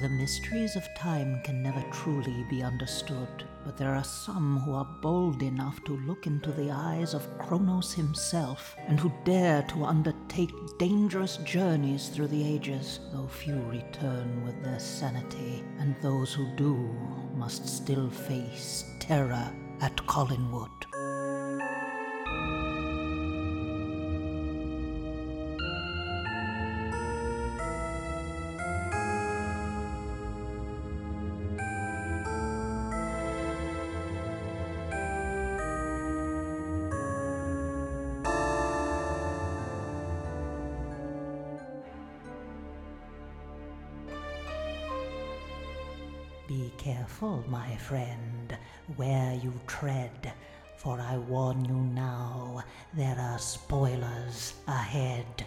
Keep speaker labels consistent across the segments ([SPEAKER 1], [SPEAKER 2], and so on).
[SPEAKER 1] The mysteries of time can never truly be understood, but there are some who are bold enough to look into the eyes of Kronos himself and who dare to undertake dangerous journeys through the ages, though few return with their sanity, and those who do must still face terror at Collinwood. Careful, my friend, where you tread, for I warn you now, there are spoilers ahead.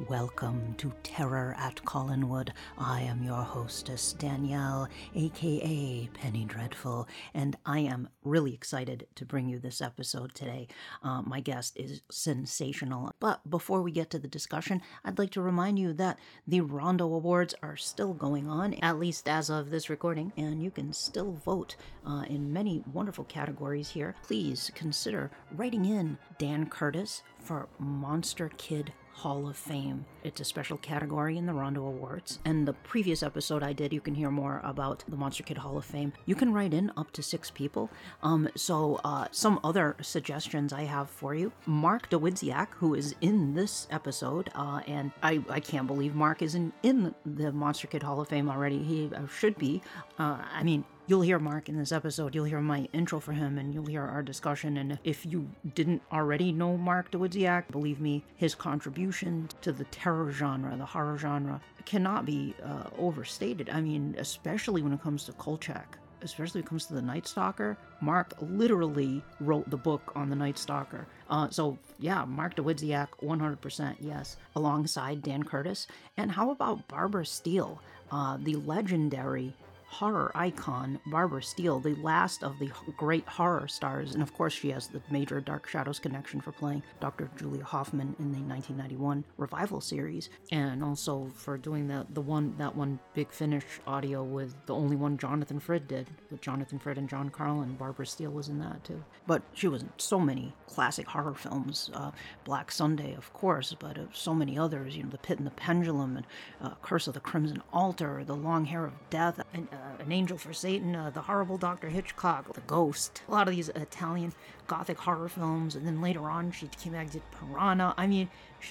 [SPEAKER 1] Welcome to Terror at Collinwood. I am your hostess, Danielle, aka Penny Dreadful, and I am really excited to bring you this episode today. Uh, my guest is sensational. But before we get to the discussion, I'd like to remind you that the Rondo Awards are still going on, at least as of this recording, and you can still vote uh, in many wonderful categories here. Please consider writing in Dan Curtis for Monster Kid Hall of Fame. It's a special category in the Rondo Awards. And the previous episode I did, you can hear more about the Monster Kid Hall of Fame. You can write in up to six people. Um, so, uh, some other suggestions I have for you Mark Dawidziak, who is in this episode, uh, and I, I can't believe Mark isn't in the Monster Kid Hall of Fame already. He uh, should be. Uh, I mean, You'll hear Mark in this episode. You'll hear my intro for him, and you'll hear our discussion. And if you didn't already know Mark Dawidziak, believe me, his contribution to the terror genre, the horror genre, cannot be uh, overstated. I mean, especially when it comes to Kolchak especially when it comes to the Night Stalker, Mark literally wrote the book on the Night Stalker. Uh, so yeah, Mark Dawidziak, 100% yes, alongside Dan Curtis. And how about Barbara Steele, uh, the legendary horror icon, Barbara Steele, the last of the great horror stars, and of course she has the major Dark Shadows connection for playing Dr. Julia Hoffman in the 1991 revival series, and also for doing the the one that one big finish audio with the only one Jonathan Frid did with Jonathan Frid and John Karlen. Barbara Steele was in that too, but she was in so many classic horror films, uh, Black Sunday, of course, but uh, so many others. You know, The Pit and the Pendulum, and uh, Curse of the Crimson Altar, The Long Hair of Death, and uh, An Angel for Satan, uh, The Horrible Dr. Hitchcock, The Ghost. A lot of these Italian gothic horror films, and then later on she came back did Piranha. I mean,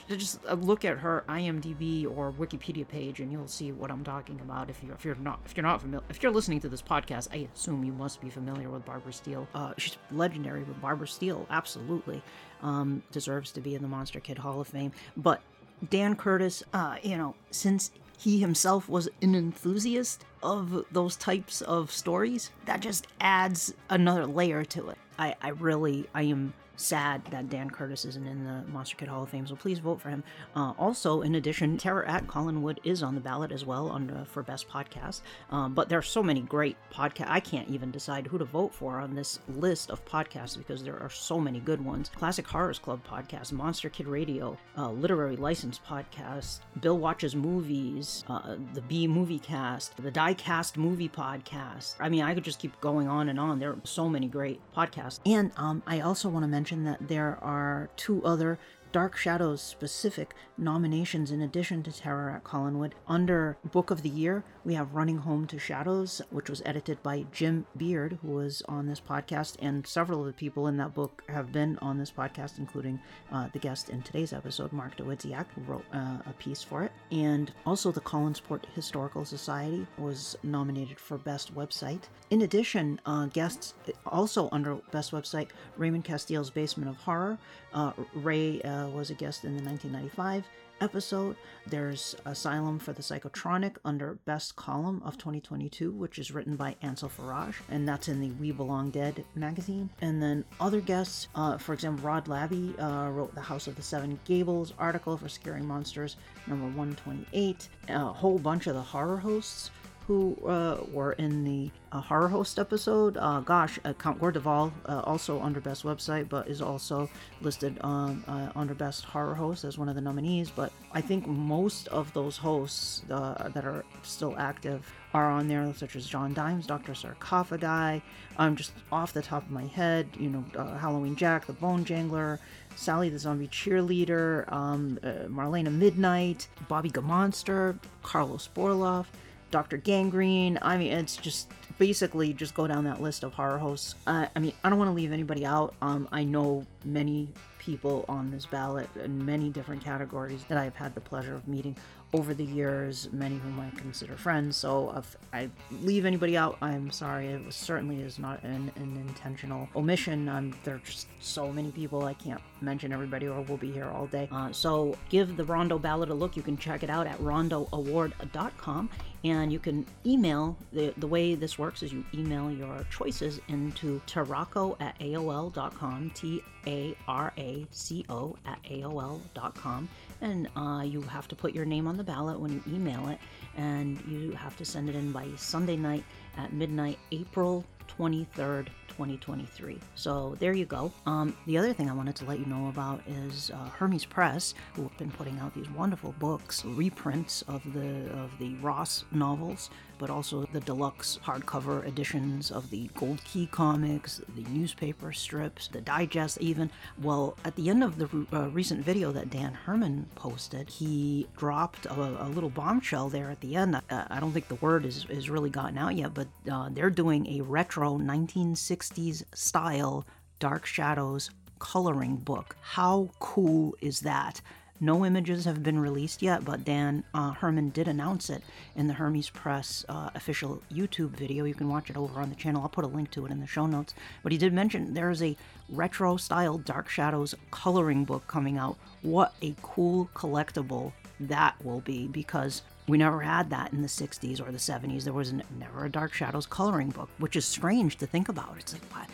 [SPEAKER 1] just uh, look at her IMDb or Wikipedia page, and you'll see what I'm talking about. If you're if you're not if you're not familiar if you're listening to this podcast, I assume you must be familiar with Barbara Steele. Uh, she's legendary with Barbara Steele, absolutely. Um, deserves to be in the Monster Kid Hall of Fame, but Dan Curtis, uh, you know, since he himself was an enthusiast of those types of stories, that just adds another layer to it. I, I really, I am sad that Dan Curtis isn't in the Monster Kid Hall of Fame, so please vote for him. Uh, also, in addition, Terror at Collinwood is on the ballot as well under, for Best Podcast. Um, but there are so many great podcasts. I can't even decide who to vote for on this list of podcasts because there are so many good ones. Classic Horrors Club podcast, Monster Kid Radio, uh, Literary License podcast, Bill Watches Movies, uh, the B Movie Cast, the Diecast Movie Podcast. I mean, I could just keep going on and on. There are so many great podcasts. And um, I also want to mention that there are two other Dark Shadows specific nominations in addition to Terror at Collinwood. Under Book of the Year, we have Running Home to Shadows, which was edited by Jim Beard, who was on this podcast, and several of the people in that book have been on this podcast, including uh, the guest in today's episode, Mark Dawidziak, who wrote uh, a piece for it. And also, the Collinsport Historical Society was nominated for Best Website. In addition, uh, guests also under Best Website, Raymond Castile's Basement of Horror. Uh, Ray uh, was a guest in the 1995 episode. There's Asylum for the Psychotronic under Best Column of 2022, which is written by Ansel Farage, and that's in the We Belong Dead magazine. And then other guests, uh, for example, Rod Labbe uh, wrote the House of the Seven Gables article for Scary Monsters number 128. A whole bunch of the horror hosts who uh, were in the uh, horror host episode. Uh, gosh, uh, Count Gore de Vol, uh, also under Best Website, but is also listed um, under Best Horror Host as one of the nominees. But I think most of those hosts that are still active are on there, such as John Dimes, Dr. Sarcophagi. I'm just off the top of my head, you know, Halloween Jack, the Bone Jangler, Sally the Zombie Cheerleader, um, Marlena Midnight, Bobby Gamonster, Karlos Borloff, Dr. Gangrene. I mean, it's just basically just go down that list of horror hosts. Uh, I mean, I don't want to leave anybody out. Um, I know many people on this ballot in many different categories that I've had the pleasure of meeting over the years, many whom I consider friends. So if I leave anybody out, I'm sorry. It was, certainly is not an, an intentional omission. Um, there are just so many people I can't mention everybody, or we'll be here all day. Uh, so give the Rondo ballot a look. You can check it out at rondoaward.com, and you can email. the The way this works is you email your choices into taraco at aol.com. T A R A C O at aol.com and uh, you have to put your name on the ballot when you email it, and you have to send it in by Sunday night at midnight, April 23rd, 2023. So there you go. Um, the other thing I wanted to let you know about is uh, Hermes Press, who have been putting out these wonderful books, reprints of the of the Ross novels, but also the deluxe hardcover editions of the Gold Key comics, the newspaper strips, the digest, even. Well, at the end of the uh, recent video that Dan Herman posted, he dropped a, a little bombshell there at the end. I, I, don't think the word is, is really gotten out yet, but uh, they're doing a retro 1960s style Dark Shadows coloring book. How cool is that? No images have been released yet, but Dan uh, Herman did announce it in the Hermes Press uh, official YouTube video. You can watch it over on the channel. I'll put a link to it in the show notes. But he did mention there is a retro style Dark Shadows coloring book coming out. What a cool collectible that will be because we never had that in the 60s or the 70s. There was never a Dark Shadows coloring book, which is strange to think about. It's like, why?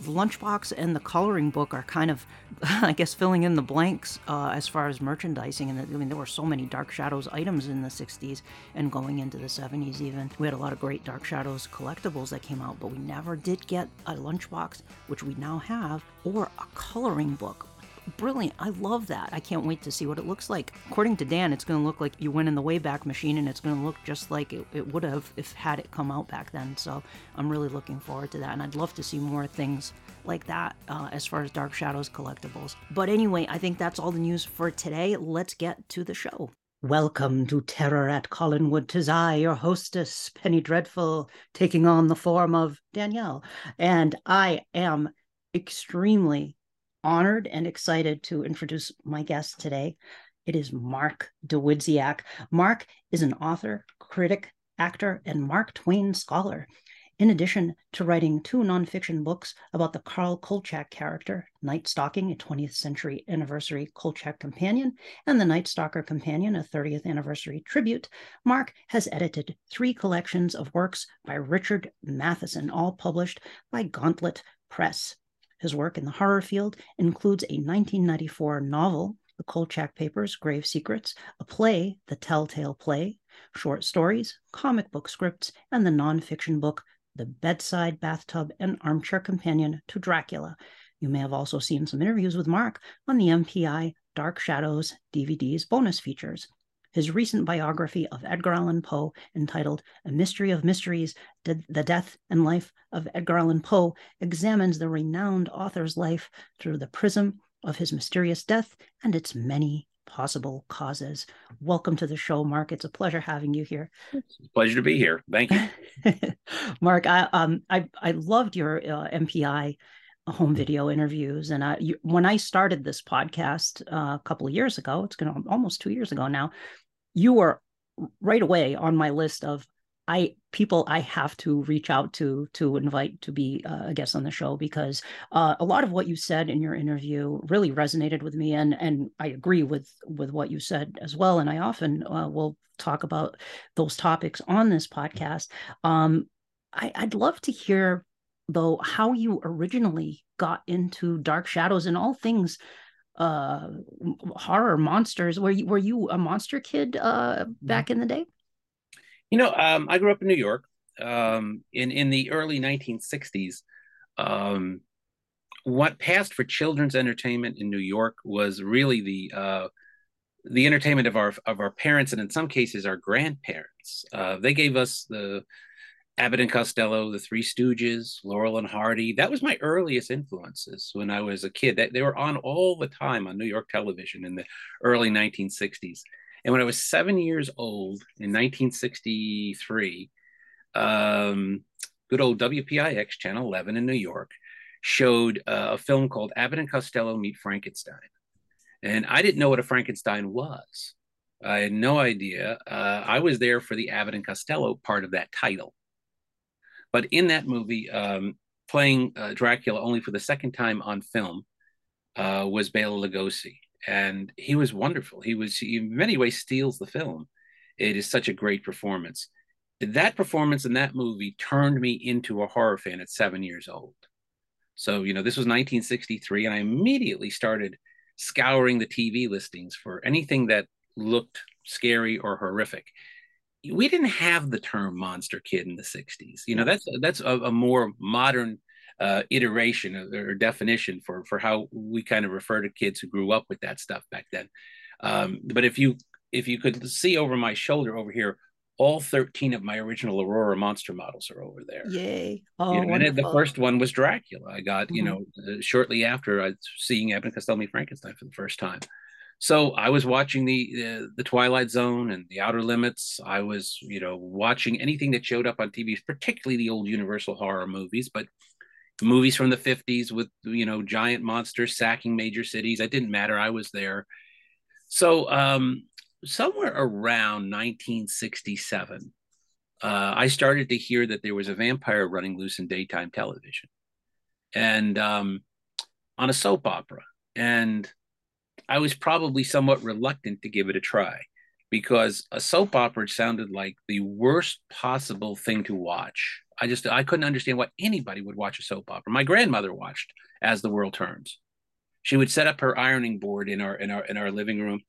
[SPEAKER 1] The lunchbox and the coloring book are kind of, I guess, filling in the blanks uh, as far as merchandising. And I mean, there were so many Dark Shadows items in the 60s and going into the 70s even. We had a lot of great Dark Shadows collectibles that came out, but we never did get a lunchbox, which we now have, or a coloring book brilliant. I love that. I can't wait to see what it looks like. According to Dan, it's going to look like you went in the Wayback Machine and it's going to look just like it, it would have if had it come out back then. So I'm really looking forward to that. And I'd love to see more things like that uh, as far as Dark Shadows collectibles. But anyway, I think that's all the news for today. Let's get to the show. Welcome to Terror at Collinwood. Tis I, your hostess, Penny Dreadful, taking on the form of Danielle. And I am extremely honored and excited to introduce my guest today. It is Mark Dawidziak. Mark is an author, critic, actor, and Mark Twain scholar. In addition to writing two nonfiction books about the Carl Kolchak character, Night Stalking, a 20th century anniversary Kolchak companion, and The Night Stalker Companion, a 30th anniversary tribute, Mark has edited three collections of works by Richard Matheson, all published by Gauntlet Press. His work in the horror field includes a 1994 novel, The Kolchak Papers Grave Secrets, a play, The Telltale Play, short stories, comic book scripts, and the nonfiction book, The Bedside Bathtub and Armchair Companion to Dracula. You may have also seen some interviews with Mark on the MPI Dark Shadows DVD's bonus features. His recent biography of Edgar Allan Poe, entitled A Mystery of Mysteries The Death and Life of Edgar Allan Poe, examines the renowned author's life through the prism of his mysterious death and its many possible causes. Welcome to the show, Mark. It's a pleasure having you here.
[SPEAKER 2] It's a pleasure to be here. Thank you,
[SPEAKER 1] Mark. I um I I loved your uh, MPI home video interviews. And I, you, when I started this podcast uh, a couple of years ago, it's going to almost two years ago now you were right away on my list of I people I have to reach out to to invite to be uh, a guest on the show because uh, a lot of what you said in your interview really resonated with me and and I agree with with what you said as well and I often uh, will talk about those topics on this podcast. Um, I, I'd love to hear though how you originally got into Dark Shadows and all things uh horror monsters were you were you a monster kid uh mm-hmm. back in the day
[SPEAKER 2] You know, um, I grew up in New York. Um, in in the early 1960s, um, what passed for children's entertainment in New York was really the uh, the entertainment of our of our parents and in some cases our grandparents. Uh, they gave us the Abbott and Costello, the Three Stooges, Laurel and Hardy. That was my earliest influences when I was a kid. They, were on all the time on New York television in the early 1960s. And when I was seven years old in 1963, um, good old WPIX Channel 11 in New York showed uh, a film called Abbott and Costello Meet Frankenstein. And I didn't know what a Frankenstein was. I had no idea. Uh, I was there for the Abbott and Costello part of that title. But in that movie, um, playing uh, Dracula only for the second time on film uh, was Bela Lugosi, and he was wonderful. He was, he in many ways, steals the film. It is such a great performance. That performance in that movie turned me into a horror fan at seven years old. So, you know, this was 1963, and I immediately started scouring the TV listings for anything that looked scary or horrific we didn't have the term monster kid in the 60s you know that's that's a, a more modern uh, iteration or definition for for how we kind of refer to kids who grew up with that stuff back then. Um, but if you if you could see over my shoulder over here all 13 of my original aurora monster models are over there.
[SPEAKER 1] Yay. Oh
[SPEAKER 2] you know, and the first one was dracula. I got mm-hmm. you know uh, shortly after i seeing Abbott Costello frankenstein for the first time so I was watching the, the, the Twilight Zone and the Outer Limits. I was, you know, watching anything that showed up on TV, particularly the old Universal horror movies, but movies from the 50s with, you know, giant monsters sacking major cities. It didn't matter. I was there. So um, somewhere around 1967, uh, I started to hear that there was a vampire running loose in daytime television and um, on a soap opera. And I was probably somewhat reluctant to give it a try because a soap opera sounded like the worst possible thing to watch. I just I couldn't understand why anybody would watch a soap opera. My grandmother watched As the World Turns. She would set up her ironing board in our in our in our living room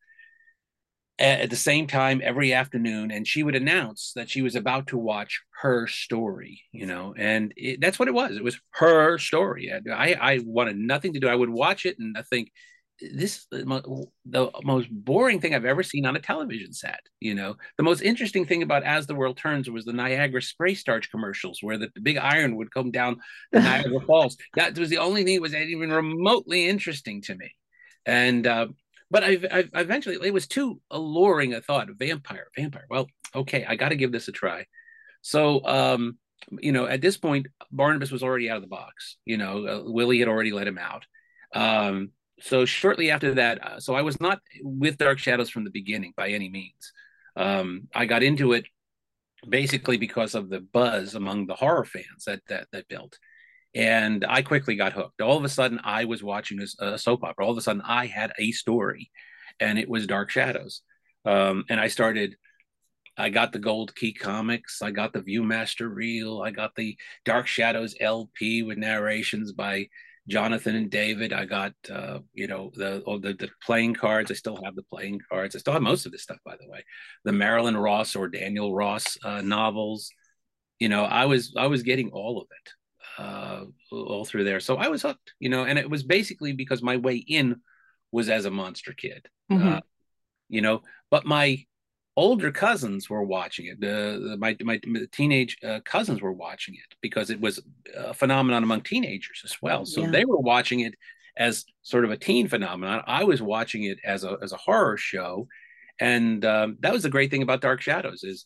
[SPEAKER 2] at the same time every afternoon and she would announce that she was about to watch her story you know and it, that's what it was it was her story i i wanted nothing to do i would watch it and i think this is the, the most boring thing I've ever seen on a television set. You know, the most interesting thing about As the World Turns was the Niagara spray starch commercials, where the, the big iron would come down the Niagara Falls. That was the only thing that was even remotely interesting to me. And uh, but I, I eventually it was too alluring a thought. Vampire, vampire. Well, okay, I got to give this a try. So um, you know, at this point, Barnabas was already out of the box. You know, uh, Willie had already let him out. Um, so shortly after that, uh, so I was not with Dark Shadows from the beginning by any means. Um, I got into it basically because of the buzz among the horror fans that that that built, and I quickly got hooked. All of a sudden, I was watching a, soap opera. All of a sudden, I had a story, and it was Dark Shadows. Um, and I started. I got the Gold Key comics. I got the Viewmaster reel. I got the Dark Shadows LP with narrations by Jonathan and David. I got uh, you know the, the the playing cards. I still have the playing cards. I still have most of this stuff, by the way. The Marilyn Ross or Daniel Ross uh, novels. You know, I was I was getting all of it uh, all through there. So I was hooked. You know, and it was basically because my way in was as a monster kid. Mm-hmm. Uh, you know, but my older cousins were watching it. The, the my my teenage uh, cousins were watching it because it was a phenomenon among teenagers as well. So yeah. they were watching it as sort of a teen phenomenon. I was watching it as a as a horror show, and um, that was the great thing about Dark Shadows is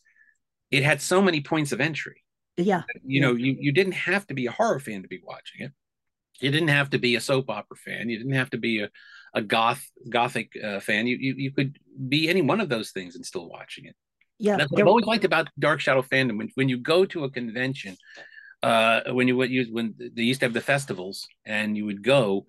[SPEAKER 2] it had so many points of entry.
[SPEAKER 1] Yeah,
[SPEAKER 2] you know, you you didn't have to be a horror fan to be watching it. You didn't have to be a soap opera fan. You didn't have to be a a goth gothic uh, fan, you, you you could be any one of those things and still watching it.
[SPEAKER 1] Yeah,
[SPEAKER 2] that's what I've always liked about Dark Shadow fandom. When when you go to a convention, uh, when you would use when they used to have the festivals and you would go,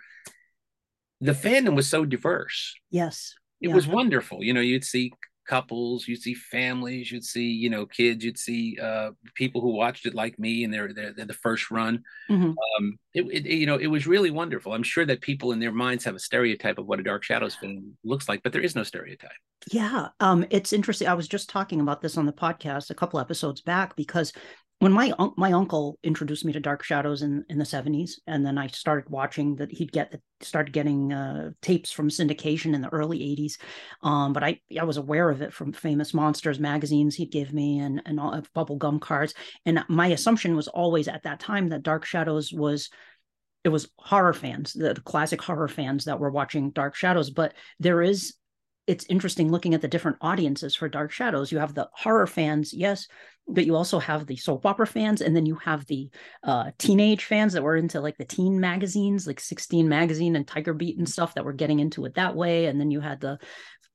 [SPEAKER 2] the fandom was so diverse.
[SPEAKER 1] Yes,
[SPEAKER 2] it yeah. was wonderful. You know, you'd see couples, you'd see families, you'd see you know kids, you'd see uh, people who watched it like me, and they're they're, they're the first run. Mm-hmm. Um, it, it, you know it was really wonderful. I'm sure that people in their minds have a stereotype of what a Dark Shadows film looks like, but there is no stereotype.
[SPEAKER 1] Yeah, um, it's interesting. I was just talking about this on the podcast a couple episodes back because when my my uncle introduced me to Dark Shadows in in the 70s and then I started watching that he'd get started getting uh, tapes from syndication in the early 80s um, but I I was aware of it from famous monsters magazines he'd give me and and all, bubble gum cards. And my assumption was always at that time that Dark Shadows was it was horror fans the, the classic horror fans that were watching Dark Shadows. But there is it's interesting looking at the different audiences for Dark Shadows. You have the horror fans, yes, but you also have the soap opera fans, and then you have the uh, teenage fans that were into like the teen magazines, like 16 magazine and Tiger Beat and stuff that were getting into it that way. And then you had the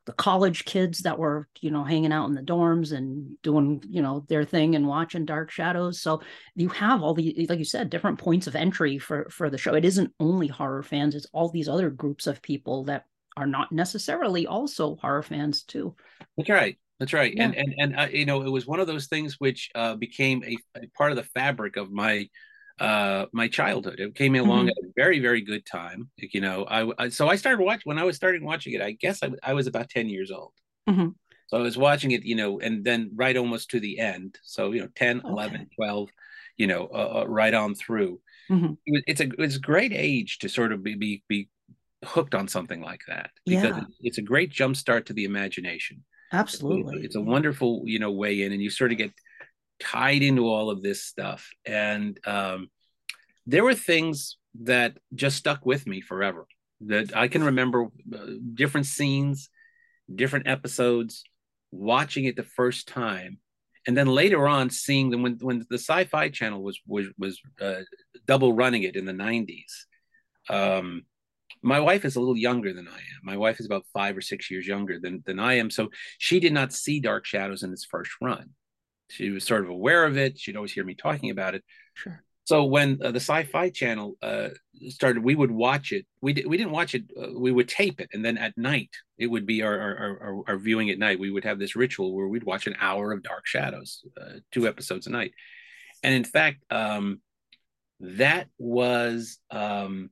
[SPEAKER 1] the college kids that were, you know, hanging out in the dorms and doing, you know, their thing and watching Dark Shadows. So you have all the, like you said, different points of entry for for the show. It isn't only horror fans; it's all these other groups of people that are not necessarily also horror fans too.
[SPEAKER 2] That's right. That's right. Yeah. And and and uh, you know, it was one of those things which uh, became a, a, part of the fabric of my uh my childhood. It came along mm-hmm. at a very very good time. You know, I, I, so I started watching when I was starting watching it. I guess I, I was about ten years old. Mm-hmm. So I was watching it, you know, and then right almost to the end. So you know, 10, okay. 11, 12, you know, uh, uh, right on through. Mm-hmm. It it's a it's a great age to sort of be be be hooked on something like that because yeah. it's a great jump start to the imagination.
[SPEAKER 1] Absolutely.
[SPEAKER 2] It's, it's, a wonderful, you know, way in and you sort of get tied into all of this stuff. And um, there were things that just stuck with me forever that I can remember uh, different scenes, different episodes, watching it the first time. And then later on, seeing them when when the Sci-Fi Channel was was was uh, double running it in the '90s, um, my wife is a little younger than I am. My wife is about five or six years younger than, than I am. So she did not see Dark Shadows in its first run. She was sort of aware of it. She'd always hear me talking about it.
[SPEAKER 1] Sure.
[SPEAKER 2] So when uh, the Sci-Fi Channel uh, started, we would watch it. We di- we didn't watch it. Uh, we would tape it, and then at night it would be our, our, our, our, viewing at night. We would have this ritual where we'd watch an hour of Dark Shadows, uh, two episodes a night. And in fact, um, that was um,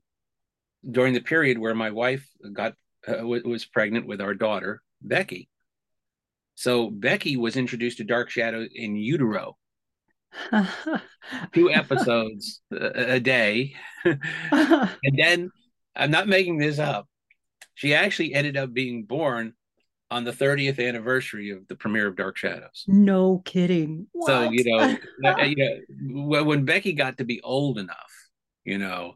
[SPEAKER 2] during the period where my wife got uh, was pregnant with our daughter Becky. So Becky was introduced to Dark Shadow in utero. Two episodes a, a day. and then I'm not making this up. She actually ended up being born on the 30th anniversary of the premiere of Dark Shadows.
[SPEAKER 1] No kidding.
[SPEAKER 2] What? So, you know, you know, when Becky got to be old enough, you know,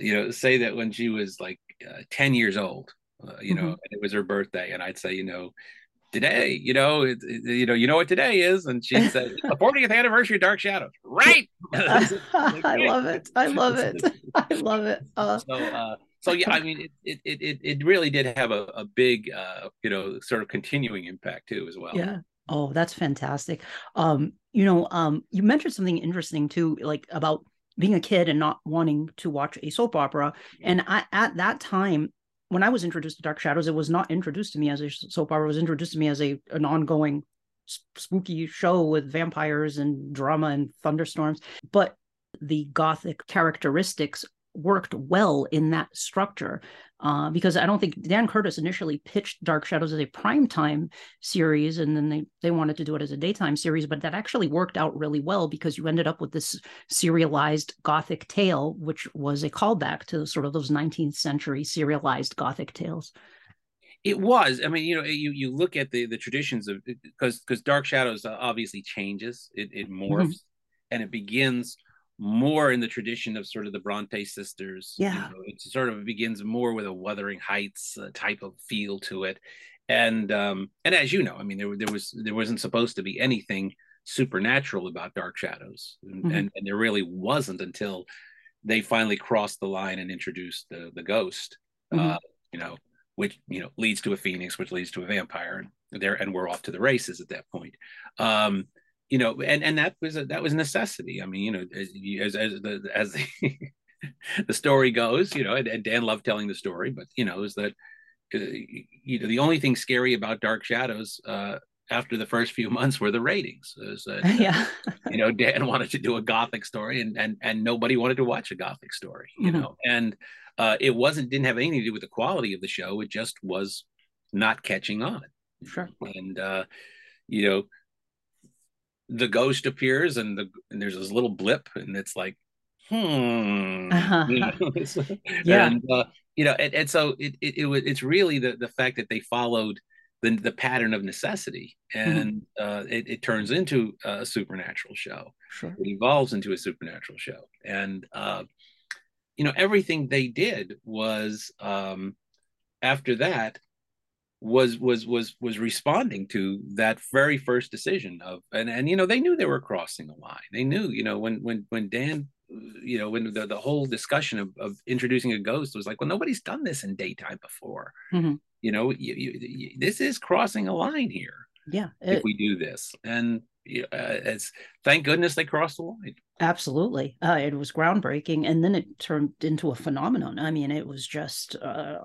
[SPEAKER 2] you know, say that when she was like uh, 10 years old, uh, you know, mm-hmm. and it was her birthday, and I'd say, you know, today, you know, it, it, you know, you know what today is, and she said, the 40th anniversary of Dark Shadows, right?
[SPEAKER 1] I love it. I love it. I love it. Uh,
[SPEAKER 2] so, uh, so yeah, I mean, it it it it really did have a, a big, uh, you know, sort of continuing impact too, as well.
[SPEAKER 1] Yeah. Oh, that's fantastic. Um, you know, um, you mentioned something interesting too, like about being a kid and not wanting to watch a soap opera. And I, at that time, when I was introduced to Dark Shadows, it was not introduced to me as a soap opera. It was introduced to me as a an ongoing spooky show with vampires and drama and thunderstorms. But the gothic characteristics worked well in that structure uh, because I don't think Dan Curtis initially pitched Dark Shadows as a primetime series, and then they they wanted to do it as a daytime series, but that actually worked out really well because you ended up with this serialized Gothic tale, which was a callback to sort of those 19th century serialized Gothic tales.
[SPEAKER 2] It was. I mean, you know, you you look at the the traditions of because because Dark Shadows obviously changes, it it morphs, mm-hmm. and it begins more in the tradition of sort of the Bronte sisters.
[SPEAKER 1] Yeah.
[SPEAKER 2] You know, it sort of begins more with a Wuthering Heights uh, type of feel to it. And um, and as you know, I mean, there there was there wasn't supposed to be anything supernatural about Dark Shadows, and, mm-hmm. and, and, there really wasn't until they finally crossed the line and introduced the the ghost. Mm-hmm. Uh, you know, which you know leads to a phoenix, which leads to a vampire, and there and we're off to the races at that point. Um, you know, and and that was a, that was necessity. I mean, you know, as as, as the as the, the story goes, you know, and, and, Dan loved telling the story, but you know, is that you know, the only thing scary about Dark Shadows uh, after the first few months were the ratings. That, uh, yeah, you know, Dan wanted to do a gothic story, and and and nobody wanted to watch a gothic story. You mm-hmm. know, and uh, it wasn't didn't have anything to do with the quality of the show. It just was not catching on.
[SPEAKER 1] Sure.
[SPEAKER 2] And uh, you know, the ghost appears, and the and there's this little blip, and it's like, hmm. Uh-huh. You know? yeah. And uh, you know, and, and so it, it, it it's really the the fact that they followed the the pattern of necessity, mm-hmm. and mm-hmm. uh, it, it turns into a supernatural show.
[SPEAKER 1] Sure.
[SPEAKER 2] It evolves into a supernatural show, and uh, you know everything they did was um, after that was was was was responding to that very first decision of and and you know they knew they were crossing the line. They knew you know when when when dan you know when the, the whole discussion of, of introducing a ghost was like well nobody's done this in daytime before. Mm-hmm. you know you, you, you, this is crossing a line here
[SPEAKER 1] yeah
[SPEAKER 2] it, if we do this. And uh, it's thank goodness they crossed the line.
[SPEAKER 1] Absolutely. Uh, it was groundbreaking and then it turned into a phenomenon. I mean it was just uh,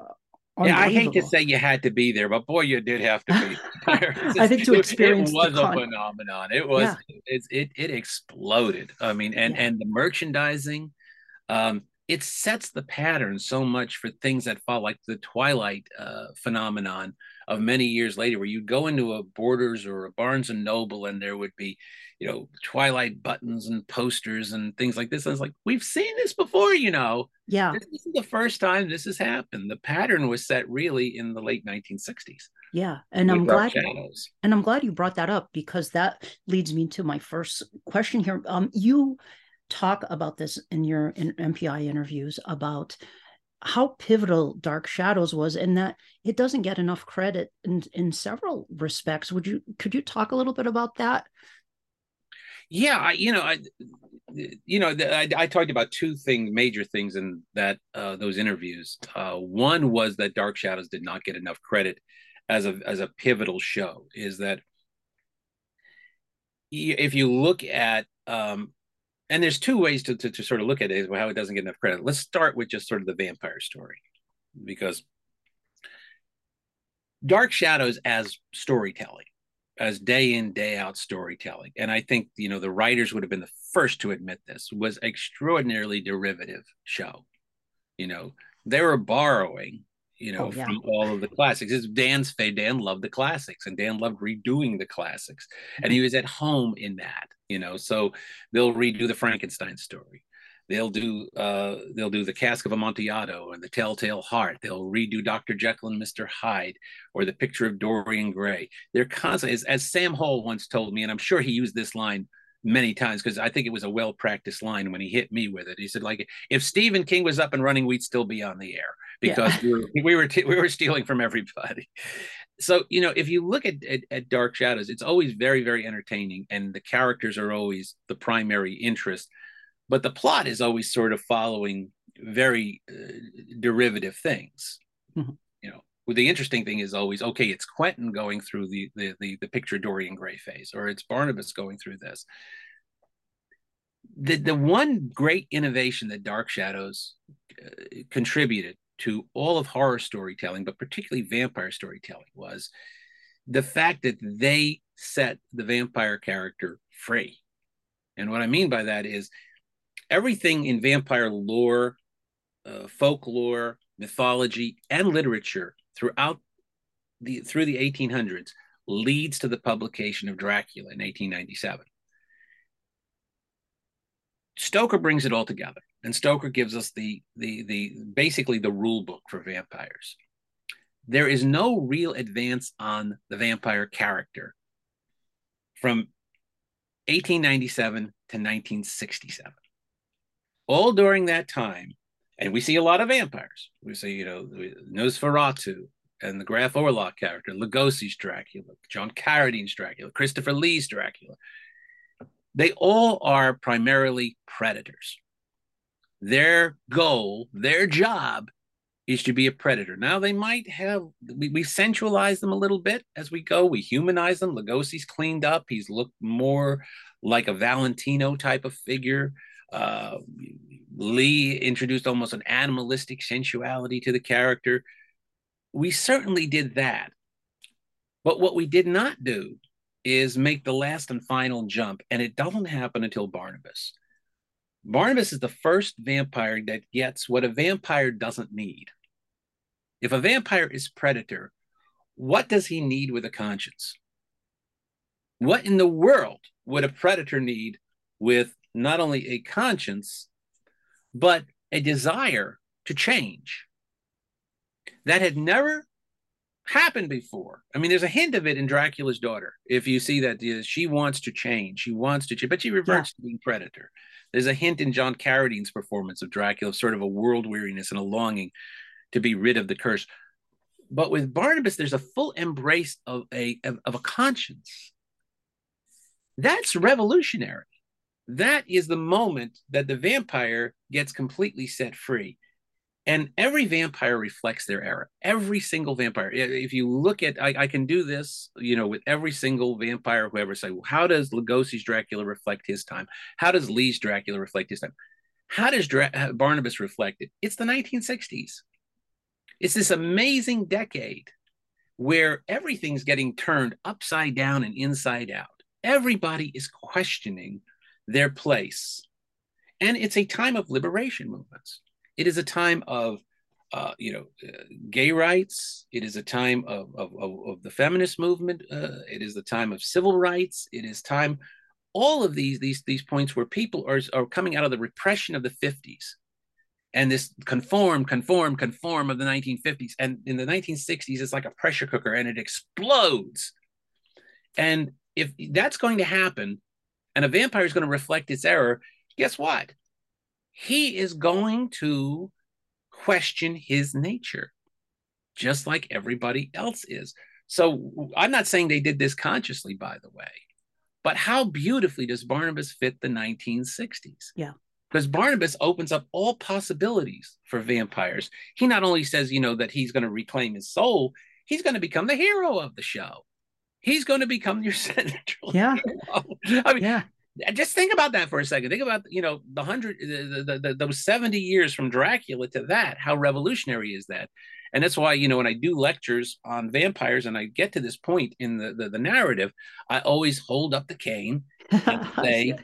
[SPEAKER 2] yeah, I hate to say you had to be there, but boy, you did have to be
[SPEAKER 1] there. I think to experience
[SPEAKER 2] it, it was a phenomenon. It was yeah. it, it it exploded. I mean, and yeah. and the merchandising, um, it sets the pattern so much for things that fall, like the Twilight uh, phenomenon of many years later, where you'd go into a Borders or a Barnes and Noble, and there would be you know, Twilight buttons and posters and things like this. And it's like, we've seen this before, you know.
[SPEAKER 1] Yeah.
[SPEAKER 2] This is the first time this has happened. The pattern was set really in the late 1960s.
[SPEAKER 1] Yeah. And I'm glad shadows. and I'm glad you brought that up because that leads me to my first question here. Um, you talk about this in your in MPI interviews about how pivotal Dark Shadows was and that it doesn't get enough credit in in several respects. Would you could you talk a little bit about that?
[SPEAKER 2] yeah I, you know i you know I, I, talked about two things major things in that uh, those interviews uh, one was that dark shadows did not get enough credit as a as a pivotal show is that if you look at um, and there's two ways to, to, to sort of look at it how it doesn't get enough credit. Let's start with just sort of the vampire story because dark shadows as storytelling as day in day out storytelling. And i think you know the writers would have been the first to admit this was extraordinarily derivative show. You know they were borrowing you know oh, yeah. from all of the classics. It's dan's fate dan loved the classics and dan loved redoing the classics. And he mm-hmm. was at home in that you know so they'll redo the frankenstein story they'll do uh, they'll do the Cask of Amontillado and the Telltale Heart. They'll redo Dr. Jekyll and Mr. Hyde or the Picture of Dorian Gray. They're constantly, as, as Sam Hall once told me, and I'm sure he used this line many times because I think it was a well practiced line when he hit me with it. He said, like, if Stephen King was up and running, we'd still be on the air because yeah. we were we were, t- we were stealing from everybody. So you know, if you look at, at, at Dark Shadows, it's always very very entertaining, and the characters are always the primary interest but the plot is always sort of following very uh, derivative things. Mm-hmm. You know, well, the interesting thing is always okay. It's Quentin going through the the the, the picture Dorian Gray phase, or it's Barnabas going through this. The the one great innovation that Dark Shadows uh, contributed to all of horror storytelling, but particularly vampire storytelling, was the fact that they set the vampire character free. And what I mean by that is everything in vampire lore, uh, folklore, mythology, and literature throughout the through the 1800s leads to the publication of Dracula in 1897. Stoker brings it all together, and Stoker gives us the the the basically the rule book for vampires. There is no real advance on the vampire character from 1897 to 1967 all during that time, and we see a lot of vampires. We see, you know, Nosferatu and the Graf Orlok character, Lugosi's Dracula, John Carradine's Dracula, Christopher Lee's Dracula. They all are primarily predators. Their goal, their job is to be a predator. Now they might have we, we centralize them a little bit as we go. We humanize them. Lugosi's cleaned up. He's looked more like a Valentino type of figure. Uh, Lee introduced almost an animalistic sensuality to the character. we certainly did that. But what we did not do is make the last and final jump, and it doesn't happen until Barnabas. Barnabas is the first vampire that gets what a vampire doesn't need. If a vampire is predator, what does he need with a conscience? What in the world would a predator need with not only a conscience, but a desire to change? That had never happened before. I mean, there's a hint of it in Dracula's daughter. If you see that she wants to change, she wants to change, but she reverts yeah. to being predator. There's a hint in John Carradine's performance of Dracula, sort of a world weariness and a longing to be rid of the curse. But with Barnabas, there's a full embrace of a of, of a conscience. That's revolutionary. That is the moment that the vampire gets completely set free and every vampire reflects their era every single vampire. If you look at I, I, can do this you know with every single vampire whoever say well, how does lugosi's dracula reflect his time? How does lee's dracula reflect his time? How does Dra- uh, barnabas reflect it? It's the 1960s it's this amazing decade where everything's getting turned upside down and inside out. Everybody is questioning their place. And it's a time of liberation movements it is a time of uh, you know, uh, gay rights. It is a time of, of, of, the feminist movement. Uh, it is the time of civil rights. It is time, all of these, these, these points where people are, are coming out of the repression of the 50s and this conform, conform, conform of the 1950s. And in the 1960s, it's like a pressure cooker and it explodes. And if that's going to happen and a vampire is going to reflect its error, guess what? He is going to question his nature, just like everybody else is. So I'm not saying they did this consciously, by the way, but how beautifully does Barnabas fit the 1960s?
[SPEAKER 1] Yeah.
[SPEAKER 2] Because Barnabas opens up all possibilities for vampires. He not only says, you know, that he's going to reclaim his soul, he's going to become the hero of the show. He's going to become your central
[SPEAKER 1] yeah.
[SPEAKER 2] Hero. I mean, yeah Uh, just think about that for a second. Think about you know the hundred, the, the, the, those seventy years from Dracula to that. How revolutionary is that? And that's why you know when I do lectures on vampires and I get to this point in the the, the narrative, I always hold up the cane and say,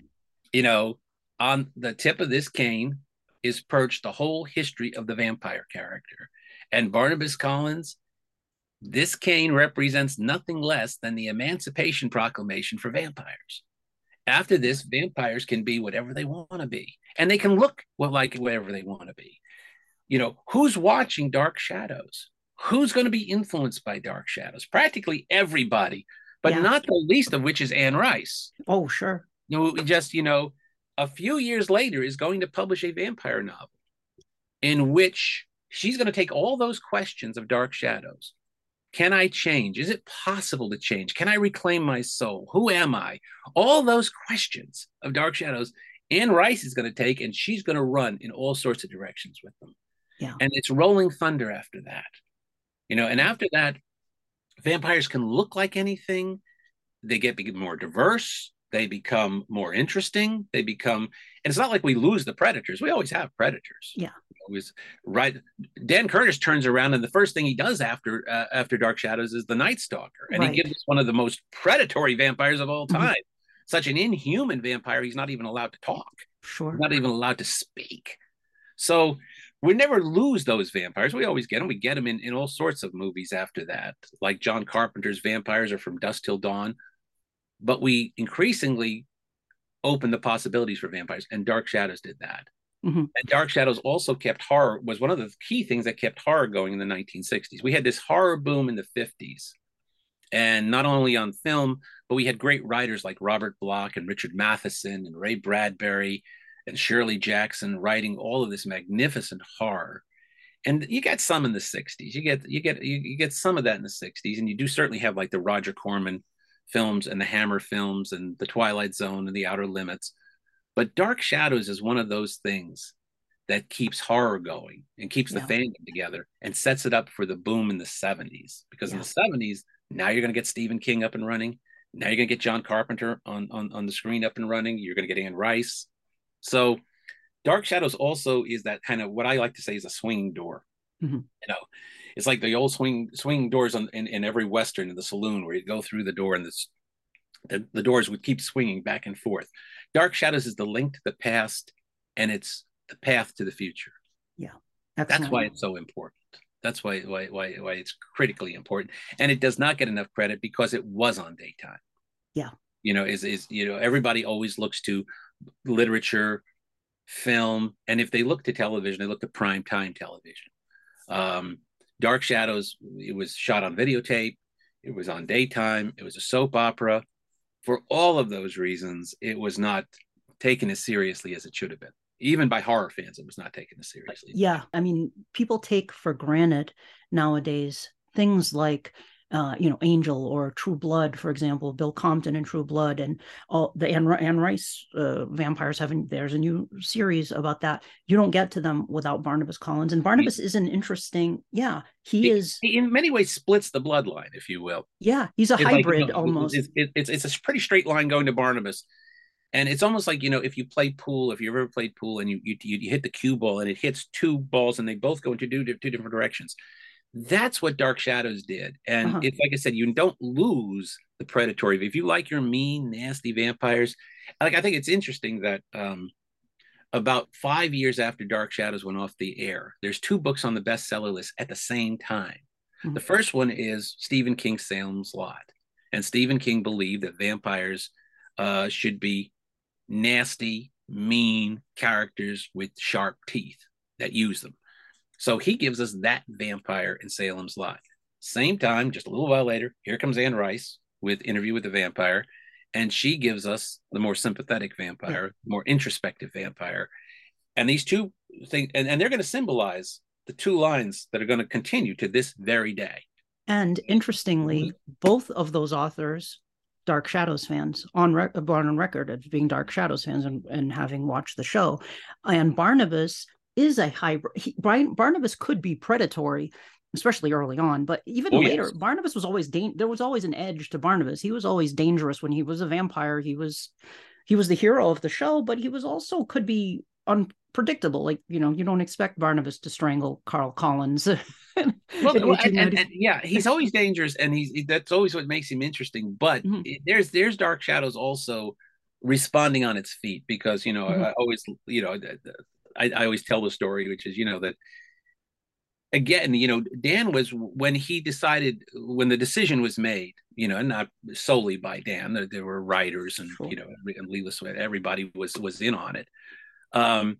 [SPEAKER 2] you know, on the tip of this cane is perched the whole history of the vampire character, and Barnabas Collins. This cane represents nothing less than the Emancipation Proclamation for vampires after this, vampires can be whatever they want to be, and they can look like whatever they want to be. You know, who's watching Dark Shadows? Who's going to be influenced by Dark Shadows? Practically everybody, but yeah. not the least of which is Anne Rice.
[SPEAKER 1] Oh, sure.
[SPEAKER 2] You know, just you know, a few years later is going to publish a vampire novel in which she's going to take all those questions of Dark Shadows can I change? Is it possible to change? Can I reclaim my soul? Who am I? All those questions of Dark Shadows, Anne Rice is going to take and she's going to run in all sorts of directions with them.
[SPEAKER 1] Yeah.
[SPEAKER 2] And it's rolling thunder after that. You know, and after that, vampires can look like anything. They get more diverse. They become more interesting. They become, and it's not like we lose the predators. We always have predators.
[SPEAKER 1] Yeah
[SPEAKER 2] was right. Dan Curtis turns around, and the first thing he does after uh, after Dark Shadows is the Night Stalker, and right. he gives us one of the most predatory vampires of all mm-hmm. time. Mm-hmm. Such an inhuman vampire, he's not even allowed to talk.
[SPEAKER 1] Sure,
[SPEAKER 2] not even allowed to speak. So we never lose those vampires. We always get them. We get them in, in all sorts of movies after that, like John Carpenter's Vampires are from Dusk Till Dawn. But we increasingly open the possibilities for vampires, and Dark Shadows did that. Mm-hmm. And Dark Shadows also kept horror, was one of the key things that kept horror going in the 1960s. We had this horror boom in the 50s. And not only on film, but we had great writers like Robert Bloch and Richard Matheson and Ray Bradbury and Shirley Jackson writing all of this magnificent horror. And you get some in the 60s. You get you get you, you get some of that in the 60s. And you do certainly have like the Roger Corman films and the Hammer films and the Twilight Zone and the Outer Limits but Dark Shadows is one of those things that keeps horror going and keeps yeah. the fandom together and sets it up for the boom in the 70s. Because yeah. in the 70s, now you're going to get Stephen King up and running. Now you're going to get John Carpenter on, on, on the screen up and running. You're going to get Anne Rice. So Dark Shadows also is that kind of what I like to say is a swinging door. Mm-hmm. You know, it's like the old swing swing doors on, in, in every western in the saloon where you go through the door and this the, the doors would keep swinging back and forth. Dark Shadows is the link to the past and it's the path to the future.
[SPEAKER 1] Yeah.
[SPEAKER 2] That's why it's so important. That's why, why why why it's critically important. And it does not get enough credit because it was on daytime.
[SPEAKER 1] Yeah.
[SPEAKER 2] You know, is is you know, everybody always looks to literature, film, and if they look to television, they look to prime time television. Um, Dark Shadows, it was shot on videotape, it was on daytime, it was a soap opera. For all of those reasons, it was not taken as seriously as it should have been. Even by horror fans, it was not taken as seriously.
[SPEAKER 1] Yeah. I mean, people take for granted nowadays things like uh, you know, Angel or True Blood, for example, Bill Compton and True Blood, and all the Anne, Anne Rice uh, vampires having. There's a new series about that. You don't get to them without Barnabas Collins, and Barnabas he, is an interesting. Yeah, he, he, is.
[SPEAKER 2] He in many ways splits the bloodline, if you will.
[SPEAKER 1] Yeah, he's a it's hybrid like, you know, almost.
[SPEAKER 2] It's, it's it's a pretty straight line going to Barnabas. And it's almost like you know, if you play pool, if you've ever played pool, and you you, you hit the cue ball and it hits two balls and they both go into two, two different directions that's what Dark Shadows did. And uh-huh. it's like I said, you don't lose the predatory. If you like your mean, nasty vampires, like I think it's interesting that um, about five years after Dark Shadows went off the air, there's two books on the bestseller list at the same time. Mm-hmm. The first one is Stephen King's Salem's Lot. And Stephen King believed that vampires uh, should be nasty, mean characters with sharp teeth that use them. So he gives us that vampire in Salem's Lot. Same time, just a little while later, here comes Anne Rice with Interview with the Vampire, and she gives us the more sympathetic vampire, yeah. more introspective vampire. And these two things, and, and they're going to symbolize the two lines that are going to continue to this very day.
[SPEAKER 1] And interestingly, both of those authors, Dark Shadows fans, on rec- on record as being Dark Shadows fans and, and having watched the show, and Barnabas is a hybrid. He, Brian Barnabas could be predatory, especially early on, but even oh, later, yes. Barnabas was always da- there was always an edge to Barnabas. He was always dangerous when he was a vampire. He was he was the hero of the show, but he was also could be unpredictable. Like you know, you don't expect Barnabas to strangle Carl Collins. well,
[SPEAKER 2] well and, and, and, yeah, he's always dangerous, and he's that's always what makes him interesting. But mm-hmm. there's there's Dark Shadows also responding on its feet because you know mm-hmm. I always you know I, I always tell the story, which is, you know, that again, you know, Dan was when he decided when the decision was made, you know, and not solely by Dan, there, there were writers and sure. you know, and Lela Swift, everybody was was in on it. Um,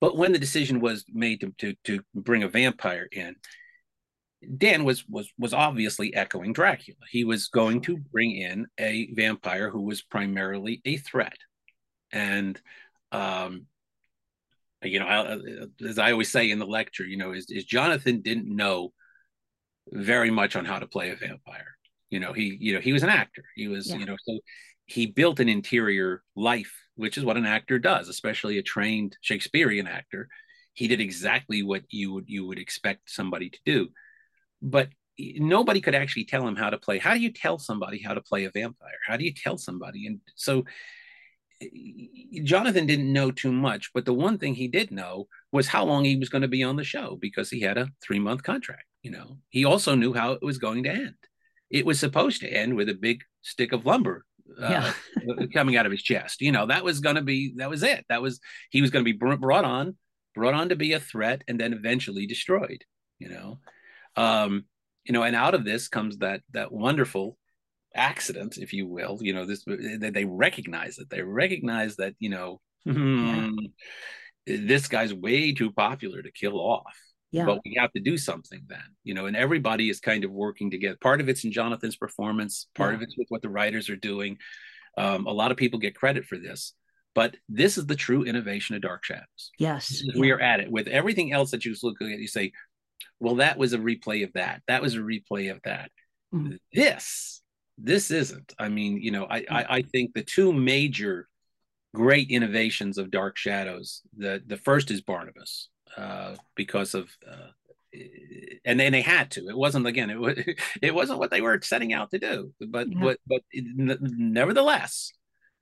[SPEAKER 2] but when the decision was made to to to bring a vampire in, Dan was was was obviously echoing Dracula. He was going to bring in a vampire who was primarily a threat, and um, you know, I, uh, as I always say in the lecture, you know, is, is Jonathan didn't know very much on how to play a vampire. You know, he, you know, he was an actor. He was, yeah. you know, so he built an interior life, which is what an actor does, especially a trained Shakespearean actor. He did exactly what you would you would expect somebody to do, but nobody could actually tell him how to play. How do you tell somebody how to play a vampire? How do you tell somebody? And so Jonathan didn't know too much, but the one thing he did know was how long he was going to be on the show because he had a three month contract. You know, he also knew how it was going to end. It was supposed to end with a big stick of lumber uh, yeah. coming out of his chest. You know, that was going to be that was it. That was he was going to be brought on, brought on to be a threat, and then eventually destroyed. You know, um, you know, and out of this comes that that wonderful accident, if you will. You know, this they, they recognize it. They recognize that you know hmm, this guy's way too popular to kill off. Yeah. But we have to do something then, you know, and everybody is kind of working together. Part of it's in Jonathan's performance, part yeah. of it's with what the writers are doing. Um, a lot of people get credit for this, but this is the true innovation of Dark Shadows.
[SPEAKER 1] Yes.
[SPEAKER 2] Yeah. We are at it with everything else that you look at, you say, well, that was a replay of that. That was a replay of that. Mm-hmm. This this isn't. I mean, you know, I, I, I think the two major great innovations of Dark Shadows. The the first is Barnabas uh, because of. Uh, and then they had to. It wasn't again. It was. It wasn't what they were setting out to do. But yeah. but but nevertheless,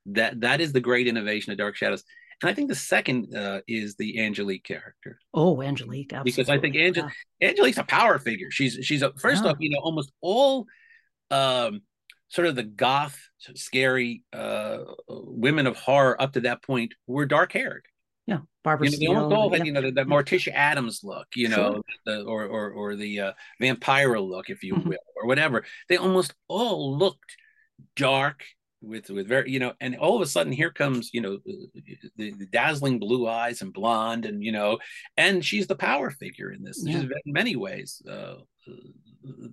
[SPEAKER 2] that that is the great innovation of Dark Shadows. And I think the second uh, is the Angelique character.
[SPEAKER 1] Oh, Angelique, absolutely.
[SPEAKER 2] Because I think Angel- yeah. Angelique's a power figure. She's she's a, first yeah. off, you know, almost all um, sort of the goth, scary uh, women of horror up to that point were dark haired.
[SPEAKER 1] Yeah, Barbara.
[SPEAKER 2] You know, all had, yeah. you know, the, the Morticia Addams look, you know, sure. the, or or or the uh, Vampira look, if you mm-hmm. will, or whatever. They almost all looked dark with with very you know and all of a sudden here comes you know the, the, dazzling blue eyes and blonde and you know and she's the power figure in this yeah. in many ways uh,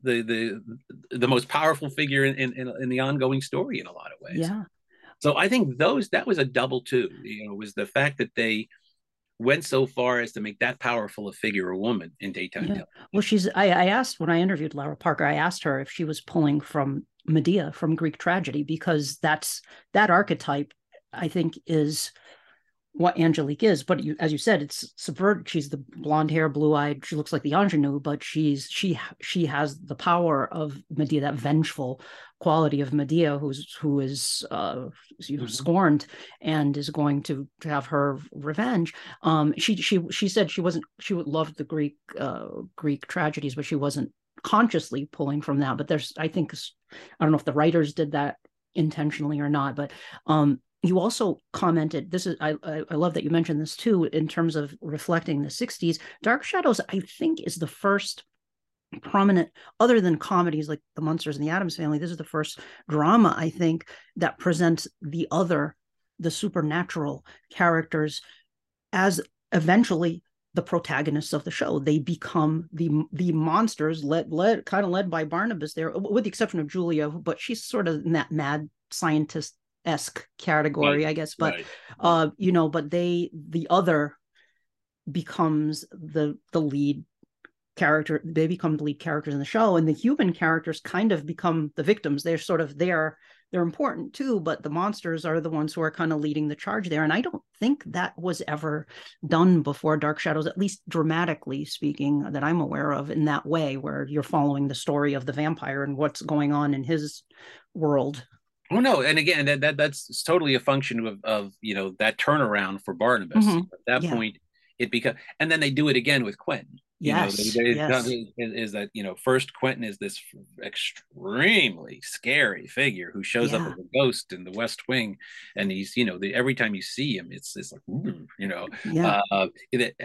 [SPEAKER 2] the the the most powerful figure in, in in the ongoing story in a lot of ways
[SPEAKER 1] yeah
[SPEAKER 2] so i think those that was a double two you know was the fact that they went so far as to make that powerful a figure a woman in daytime yeah.
[SPEAKER 1] well she's I, I asked when i interviewed lara parker i asked her if she was pulling from Medea from Greek tragedy because that's that archetype I think is what Angelique is. But you, as you said, it's subverted. She's the blonde hair, blue eyed. She looks like the ingenue, but she's she she has the power of Medea, that vengeful quality of Medea, who's who is uh, you know, mm-hmm. scorned and is going to, to have her revenge. Um, she she she said she wasn't she would love the Greek uh, Greek tragedies, but she wasn't consciously pulling from that but there's i think i don't know if the writers did that intentionally or not but um you also commented this is I, I love that you mentioned this too in terms of reflecting the 60s dark shadows i think is the first prominent other than comedies like the Munsters and the Addams family this is the first drama i think that presents the other the supernatural characters as eventually the protagonists of the show. They become the the monsters led led kind of led by Barnabas there, with the exception of Julia, but she's sort of in that mad scientist esque category, right. I guess. But right. uh, you know, but they the other becomes the the lead character they become the lead characters in the show and the human characters kind of become the victims they're sort of there they're important too but the monsters are the ones who are kind of leading the charge there and i don't think that was ever done before dark shadows at least dramatically speaking that i'm aware of in that way where you're following the story of the vampire and what's going on in his world
[SPEAKER 2] Oh no, and again, that, that that's totally a function of of you know that turnaround for Barnabas. Mm-hmm. At that yeah. point, it becomes, and then they do it again with Quentin.
[SPEAKER 1] Yes,
[SPEAKER 2] you know,
[SPEAKER 1] yes.
[SPEAKER 2] Is, is, that you know first Quentin is this extremely scary figure who shows yeah. up as a ghost in the West Wing, and he's you know the, every time you see him, it's it's like you know, yeah. uh,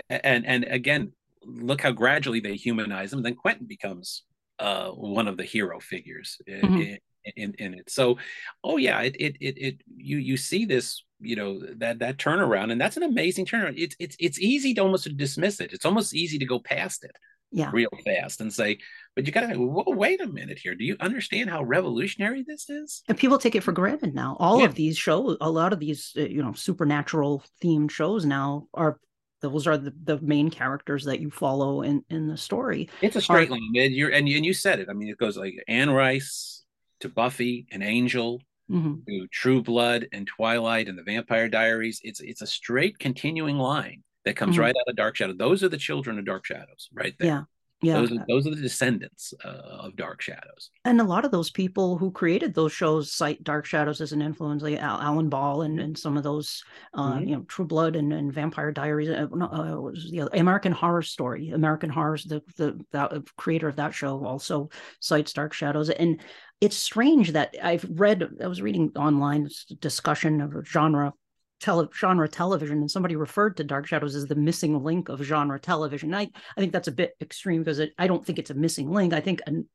[SPEAKER 2] and and again, look how gradually they humanize him. Then Quentin becomes uh, one of the hero figures mm-hmm. in, in, in it. So, oh yeah, it, it it it you you see this you know that that turnaround and that's an amazing turnaround. It's it's it's easy to almost dismiss it. It's almost easy to go past it
[SPEAKER 1] yeah.
[SPEAKER 2] real fast and say but you gotta wait a minute here. Do you understand how revolutionary this is?
[SPEAKER 1] And people take it for granted now. All yeah. of these shows a lot of these uh, you know supernatural themed shows now are those are the, the main characters that you follow in in the story
[SPEAKER 2] it's a straight are, line and you're and and you said it. I mean it goes like anne rice to buffy and angel mm-hmm. to True Blood and Twilight and the Vampire Diaries. It's it's a straight continuing line that comes mm-hmm. right out of Dark Shadow. Those are the children of Dark Shadows, right there.
[SPEAKER 1] Yeah. Yeah.
[SPEAKER 2] Those are, those are the descendants uh, of Dark Shadows.
[SPEAKER 1] And a lot of those people who created those shows cite Dark Shadows as an influence, like Alan Ball and, and some of those, uh, mm-hmm. you know, True Blood and, and Vampire Diaries. Uh, uh, the other, American Horror Story. American Horror, the the that, creator of that show also cites Dark Shadows. And it's strange that I've read, I was reading online discussion of genre tele, genre television, and somebody referred to Dark Shadows as the missing link of genre television. I, I think that's a bit extreme because it, I don't think it's a missing link. I think an,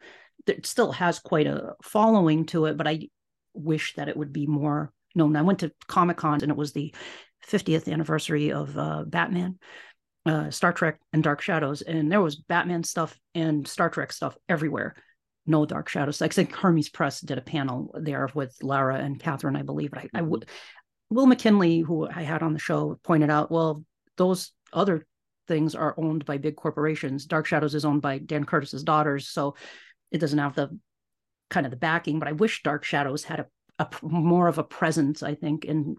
[SPEAKER 1] it still has quite a following to it, but I wish that it would be more known. I went to Comic Con and it was the 50th anniversary of uh, Batman. Uh, Star Trek and Dark Shadows, and there was Batman stuff and Star Trek stuff everywhere no dark shadows. I think Hermes Press did a panel there with Lara and Kathryn, I believe. But I, I mm-hmm. would Will McKinley, who I had on the show, pointed out, well, those other things are owned by big corporations. Dark Shadows is owned by Dan Curtis's daughters, so it doesn't have the kind of the backing. But I wish Dark Shadows had a, a more of a presence. I think in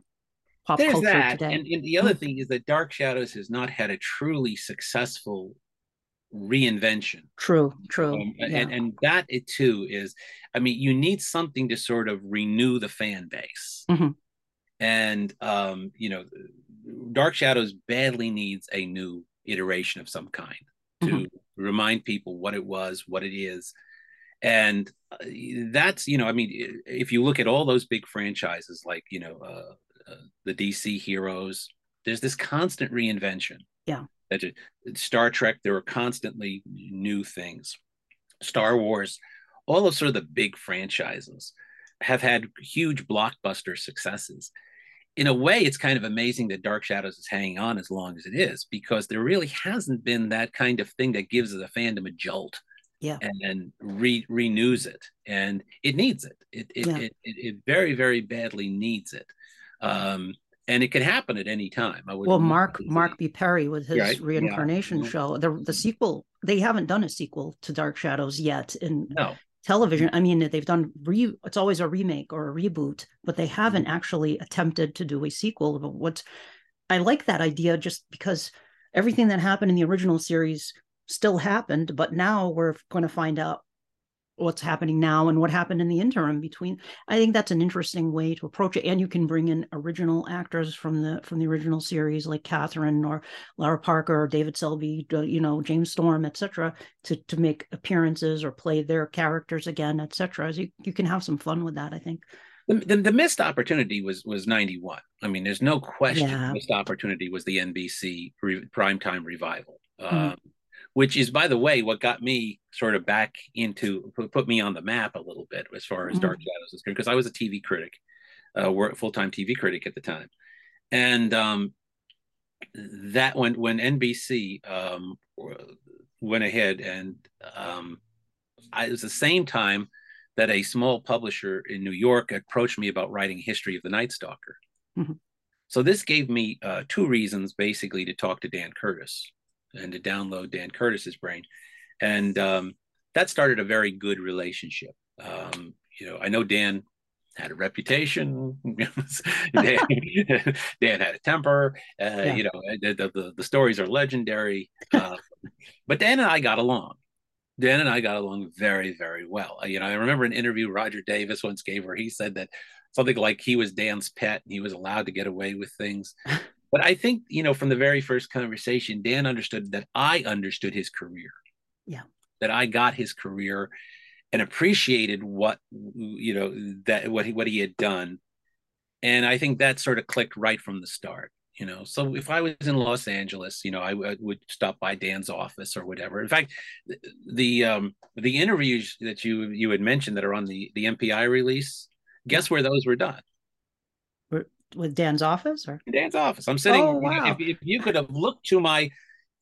[SPEAKER 1] pop There's culture that. today.
[SPEAKER 2] And, and the other mm-hmm. thing is that Dark Shadows has not had a truly successful reinvention.
[SPEAKER 1] True, true. Um,
[SPEAKER 2] yeah. and, and that it too is, I mean, you need something to sort of renew the fan base. Mm-hmm. And um, you know, Dark Shadows badly needs a new iteration of some kind to mm-hmm. remind people what it was, what it is. And uh, that's, you know, I mean, if you look at all those big franchises like, you know, uh, uh, the DC heroes, there's this constant reinvention.
[SPEAKER 1] Yeah.
[SPEAKER 2] That Star Trek, there are constantly new things. Star Wars, all of sort of the big franchises have had huge blockbuster successes. In a way, it's kind of amazing that Dark Shadows is hanging on as long as it is because there really hasn't been that kind of thing that gives the fandom a jolt
[SPEAKER 1] yeah
[SPEAKER 2] and, and re- renews it and it needs it it it, yeah. it, it, it very very badly needs it um and it could happen at any time. I
[SPEAKER 1] would well, Mark Mark B. Perry with his right? reincarnation yeah. show, the the sequel. They haven't done a sequel to Dark Shadows yet in
[SPEAKER 2] no.
[SPEAKER 1] television. I mean, they've done re. It's always a remake or a reboot, but they haven't mm-hmm. actually attempted to do a sequel. But what's I like that idea, just because everything that happened in the original series still happened, but now we're going to find out what's happening now and what happened in the interim between i think that's an interesting way to approach it. And you can bring in original actors from the from the original series like kathryn or lara parker or david selby you know james storm etc to to make appearances or play their characters again etc you, you can have some fun with that i think.
[SPEAKER 2] The, the, the missed opportunity was was 91 i mean there's no question yeah. missed opportunity was the nbc re, primetime revival. Mm-hmm. um, which is, by the way, what got me sort of back into put me on the map a little bit as far as mm-hmm. Dark Shadows is concerned, because I was a TV critic, uh, full time TV critic at the time, and um, that when when NBC um, went ahead and um, I, it was the same time that a small publisher in New York approached me about writing history of the Night Stalker. Mm-hmm. So this gave me uh, two reasons basically to talk to Dan Curtis and to download Dan Curtis's brain. And um, that started a very good relationship. Um, you know, I know Dan had a reputation. Dan, Dan, had a temper. Uh, yeah. You know, the, the, the, stories are legendary. Uh, but Dan and I got along. Dan and I got along very, very well. You know, I remember an interview Roger Davis once gave where he said that something like he was Dan's pet and he was allowed to get away with things. But I think, you know, from the very first conversation, Dan understood that I understood his career.
[SPEAKER 1] Yeah.
[SPEAKER 2] That I got his career and appreciated what, you know, that what he, what he had done. And I think that sort of clicked right from the start you know so if i was in los angeles you know I, I, would stop by dan's office or whatever in fact the, the um the interviews that you you had mentioned that are on the the mpi release guess where those were done
[SPEAKER 1] with Dan's office or
[SPEAKER 2] Dan's office. I'm sitting. Oh, wow. if, if you could have looked to my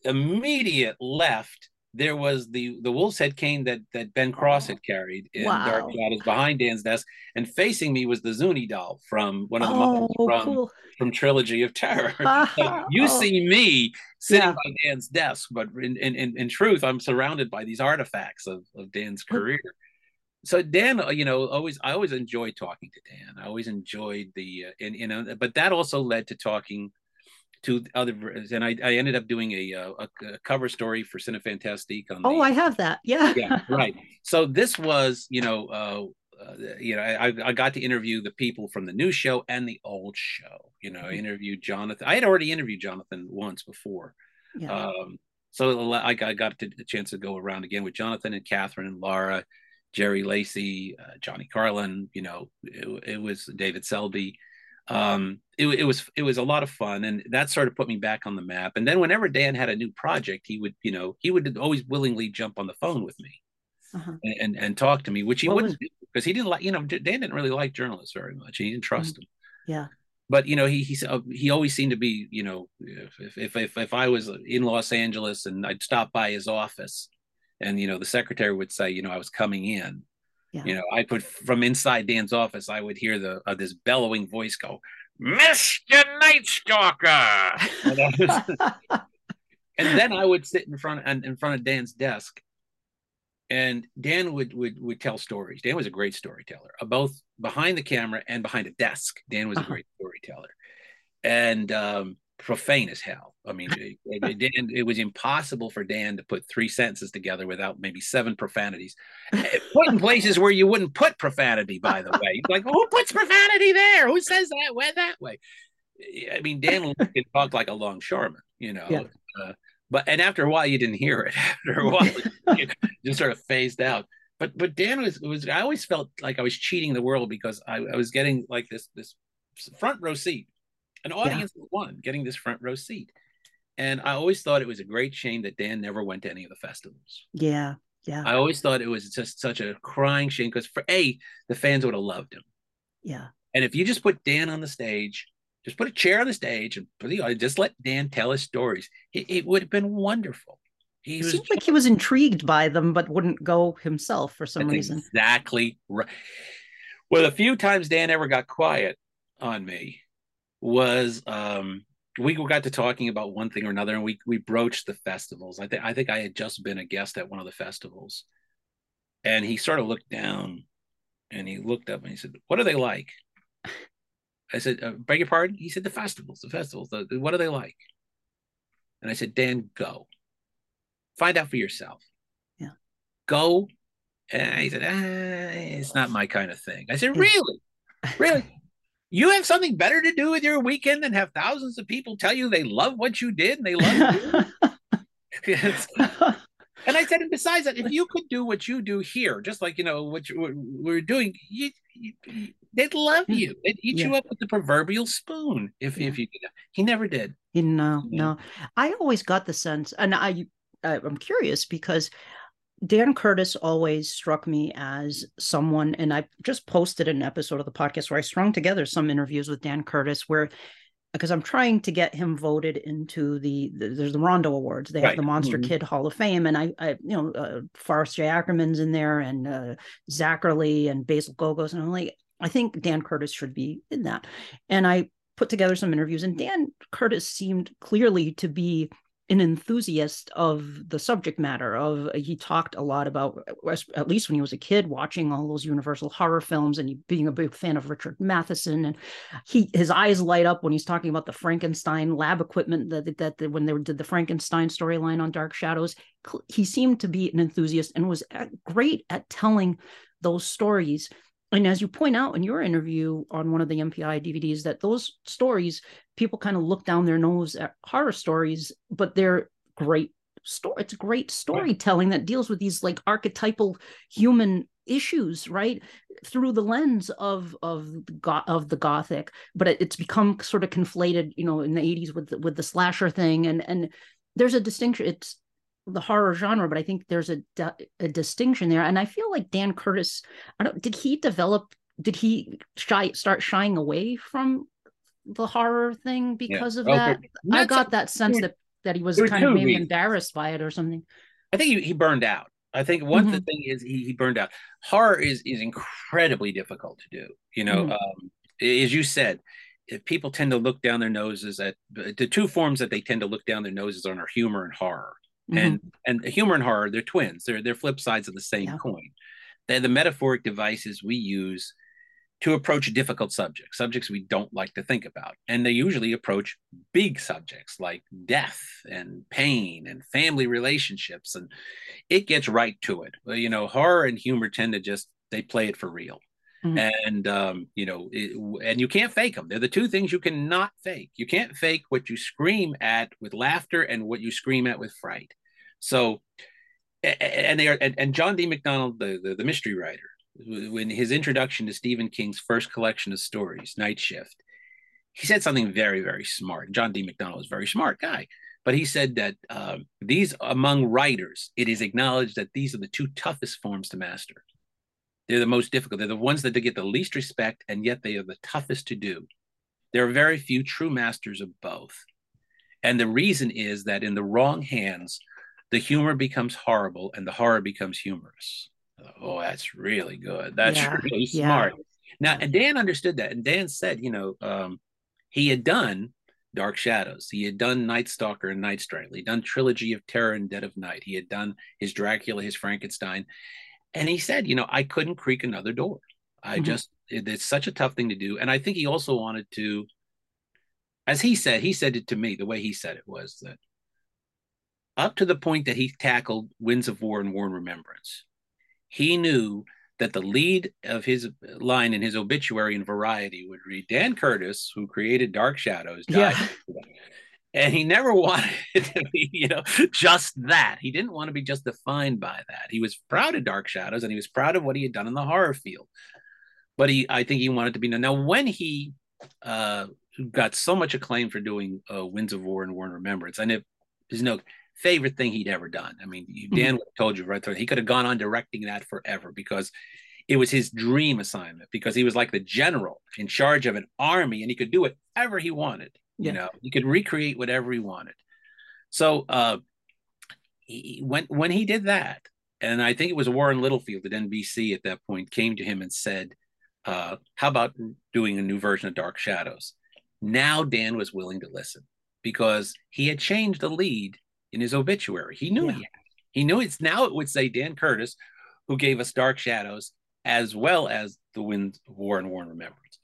[SPEAKER 2] immediate left, there was the the wolf's head cane that that Ben Cross had carried in wow. Dark Shadows behind Dan's desk, and facing me was the Zuni doll from one of the oh, from cool. from Trilogy of Terror. Uh-huh. you oh. see me sitting yeah. by Dan's desk, but in, in in in truth, I'm surrounded by these artifacts of of Dan's career so Dan, uh, you know, always I always enjoyed talking to Dan. I always enjoyed the, uh, and you know, but that also led to talking to other, and I, I ended up doing a, uh, a, a cover story for Cinefantastique on.
[SPEAKER 1] Oh,
[SPEAKER 2] the,
[SPEAKER 1] I have that. Yeah.
[SPEAKER 2] Yeah. Right. So this was, you know, uh, uh, you know, I, I got to interview the people from the new show and the old show. You know, I mm-hmm. interviewed Jonathan. I had already interviewed Jonathan once before. Yeah. Um, so I got, I got the chance to go around again with Jonathan and Kathryn and Lara Jerry Lacy, uh, Johnny Karlen, you know, it, it was David Selby. Um, it, it, was it was a lot of fun, and that sort of put me back on the map. And then whenever Dan had a new project, he would you know he would always willingly jump on the phone with me uh-huh. and, and, and talk to me, which he what wouldn't was... do because he didn't like you know Dan didn't really like journalists very much. He didn't trust mm-hmm. them.
[SPEAKER 1] Yeah.
[SPEAKER 2] But you know he he uh, he always seemed to be you know if if if, if I was in Los Angeles and I'd stop by his office and you know the secretary would say you know i was coming in. Yeah. you know i put from inside dan's office i would hear the uh, this bellowing voice go mr night stalker and, then i would sit in front and in front of dan's desk and dan would would would tell stories. Dan was a great storyteller uh, both behind the camera and behind a desk. Dan was a uh-huh. great storyteller. And um profane as hell. I mean, it, Dan, it was impossible for Dan to put three sentences together without maybe seven profanities. Put in places where you wouldn't put profanity, by the way. Like, who puts profanity there? Who says that way that way? I mean, Dan can talk like a longshoreman, you know.
[SPEAKER 1] Yeah.
[SPEAKER 2] Uh, but and after a while, you didn't hear it. After a while, it just sort of phased out. But but Dan was was I always felt like I was cheating the world because I, I was getting like this this front row seat, an audience yeah. of one getting this front row seat, and I always thought it was a great shame that Dan never went to any of the festivals.
[SPEAKER 1] Yeah, yeah.
[SPEAKER 2] I always thought it was just such a crying shame because for a the fans would have loved him.
[SPEAKER 1] Yeah.
[SPEAKER 2] And if you just put Dan on the stage just put a chair on the stage and put the audience, just let Dan tell his stories. It, it would have been wonderful.
[SPEAKER 1] He it seemed like he was intrigued by them, but wouldn't go himself for some reason.
[SPEAKER 2] Exactly right. Well, the few times Dan ever got quiet on me was um, we got to talking about one thing or another, and we we broached the festivals. I think I think I had just been a guest at one of the festivals, and he sort of looked down, and he looked up and he said, "What are they like?" I said, uh, beg your pardon? He said, the festivals, the festivals, the, the, what are they like? And I said, Dan, go. Find out for yourself.
[SPEAKER 1] Yeah.
[SPEAKER 2] Go. And he said, ah, it's not my kind of thing. I said, really? really? You have something better to do with your weekend than have thousands of people tell you they love what you did and they love you? and I said, and besides that, if you could do what you do here, just like you know what you, we're doing, you, you, they'd love hmm. you. They'd eat yeah. you up with the proverbial spoon if yeah. if you. He never did.
[SPEAKER 1] No, no. I always got the sense, and I, I'm curious because Dan Curtis always struck me as someone, and I just posted an episode of the podcast where I strung together some interviews with Dan Curtis where because I'm trying to get him voted into the, the there's the Rondo Awards. They right. have the Monster mm-hmm. Kid Hall of Fame, and I, I you know, uh, Forrest J. Ackerman's in there, and uh, Zacherle and Basil Gogos, and I'm like, I think Dan Curtis should be in that. And I put together some interviews, and Dan Curtis seemed clearly to be an enthusiast of the subject matter of uh, he talked a lot about uh, at least when he was a kid watching all those universal horror films and being a big fan of richard matheson and he his eyes light up when he's talking about the frankenstein lab equipment that that, that when they did the frankenstein storyline on dark shadows. He seemed to be an enthusiast and was uh, great at telling those stories and as you point out in your interview on one of the MPI DVDs, that those stories, people kind of look down their nose at horror stories, but they're great story. It's great storytelling that deals with these like archetypal human issues, right, through the lens of of the, of the gothic. But it's become sort of conflated, you know, in the '80s with the, with the slasher thing, and and there's a distinction. It's the horror genre, but I think there's a, a distinction there. And I feel like Dan Curtis, I don't, did he develop, did he shy, start shying away from the horror thing because yeah. of that? I got that sense that, that he was kind of maybe reasons. embarrassed by it or something.
[SPEAKER 2] I think he, he burned out. I think one mm-hmm. thing is he, he burned out. Horror is is incredibly difficult to do. You know, mm-hmm. um, as you said, if people tend to look down their noses at the two forms that they tend to look down their noses on are humor and horror. Mm-hmm. And and humor and horror, they're twins. They're they're flip sides of the same yeah. coin. They're the metaphoric devices we use to approach difficult subjects, subjects we don't like to think about. And they usually approach big subjects like death and pain and family relationships. And it gets right to it. Well, you know, horror and humor tend to just, they play it for real. Mm-hmm. And, um, you know, it, and you can't fake them. They're the two things you cannot fake. You can't fake what you scream at with laughter and what you scream at with fright. So, and they are, and, and John D. MacDonald, the, the, the mystery writer, when his introduction to Stephen King's first collection of stories, Night Shift, he said something very, very smart. John D. MacDonald is a very smart guy, but he said that um, these among writers, it is acknowledged that these are the two toughest forms to master. They're the most difficult. They're the ones that they get the least respect, and yet they are the toughest to do. There are very few true masters of both. And the reason is that in the wrong hands, the humor becomes horrible and the horror becomes humorous. Oh, that's really good. That's yeah, really smart. Yeah. Now, and Dan understood that. And Dan said, you know, um, he had done Dark Shadows. He had done Night Stalker and Night Strangler. He'd done Trilogy of Terror and Dead of Night. He had done his Dracula, his Frankenstein. And he said, you know, I couldn't creak another door. I mm-hmm. just, it, it's such a tough thing to do. And I think he also wanted to, as he said, he said it to me, the way he said it was that up to the point that he tackled Winds of War and War and Remembrance, he knew that the lead of his line in his obituary in Variety would read Dan Curtis, who created Dark Shadows, died. Yeah. And he never wanted to be, you know, just that. He didn't want to be just defined by that. He was proud of Dark Shadows and he was proud of what he had done in the horror field. But he, I think he wanted to be known. Now, when he uh, got so much acclaim for doing uh, Winds of War and War and Remembrance, and it is no favorite thing he'd ever done. I mean, mm-hmm. Dan mm-hmm. told you right there, he could have gone on directing that forever because it was his dream assignment because he was like the general in charge of an army and he could do whatever he wanted. Yeah. You know, he could recreate whatever he wanted. So uh, he, when when he did that, and I think it was Warren Littlefield at NBC at that point came to him and said, uh, "How about doing a new version of Dark Shadows?" Now Dan was willing to listen because he had changed the lead in his obituary. He knew yeah. he had. He knew it's now it would say Dan Curtis, who gave us Dark Shadows, as well as the Wind War and War and Remembrance.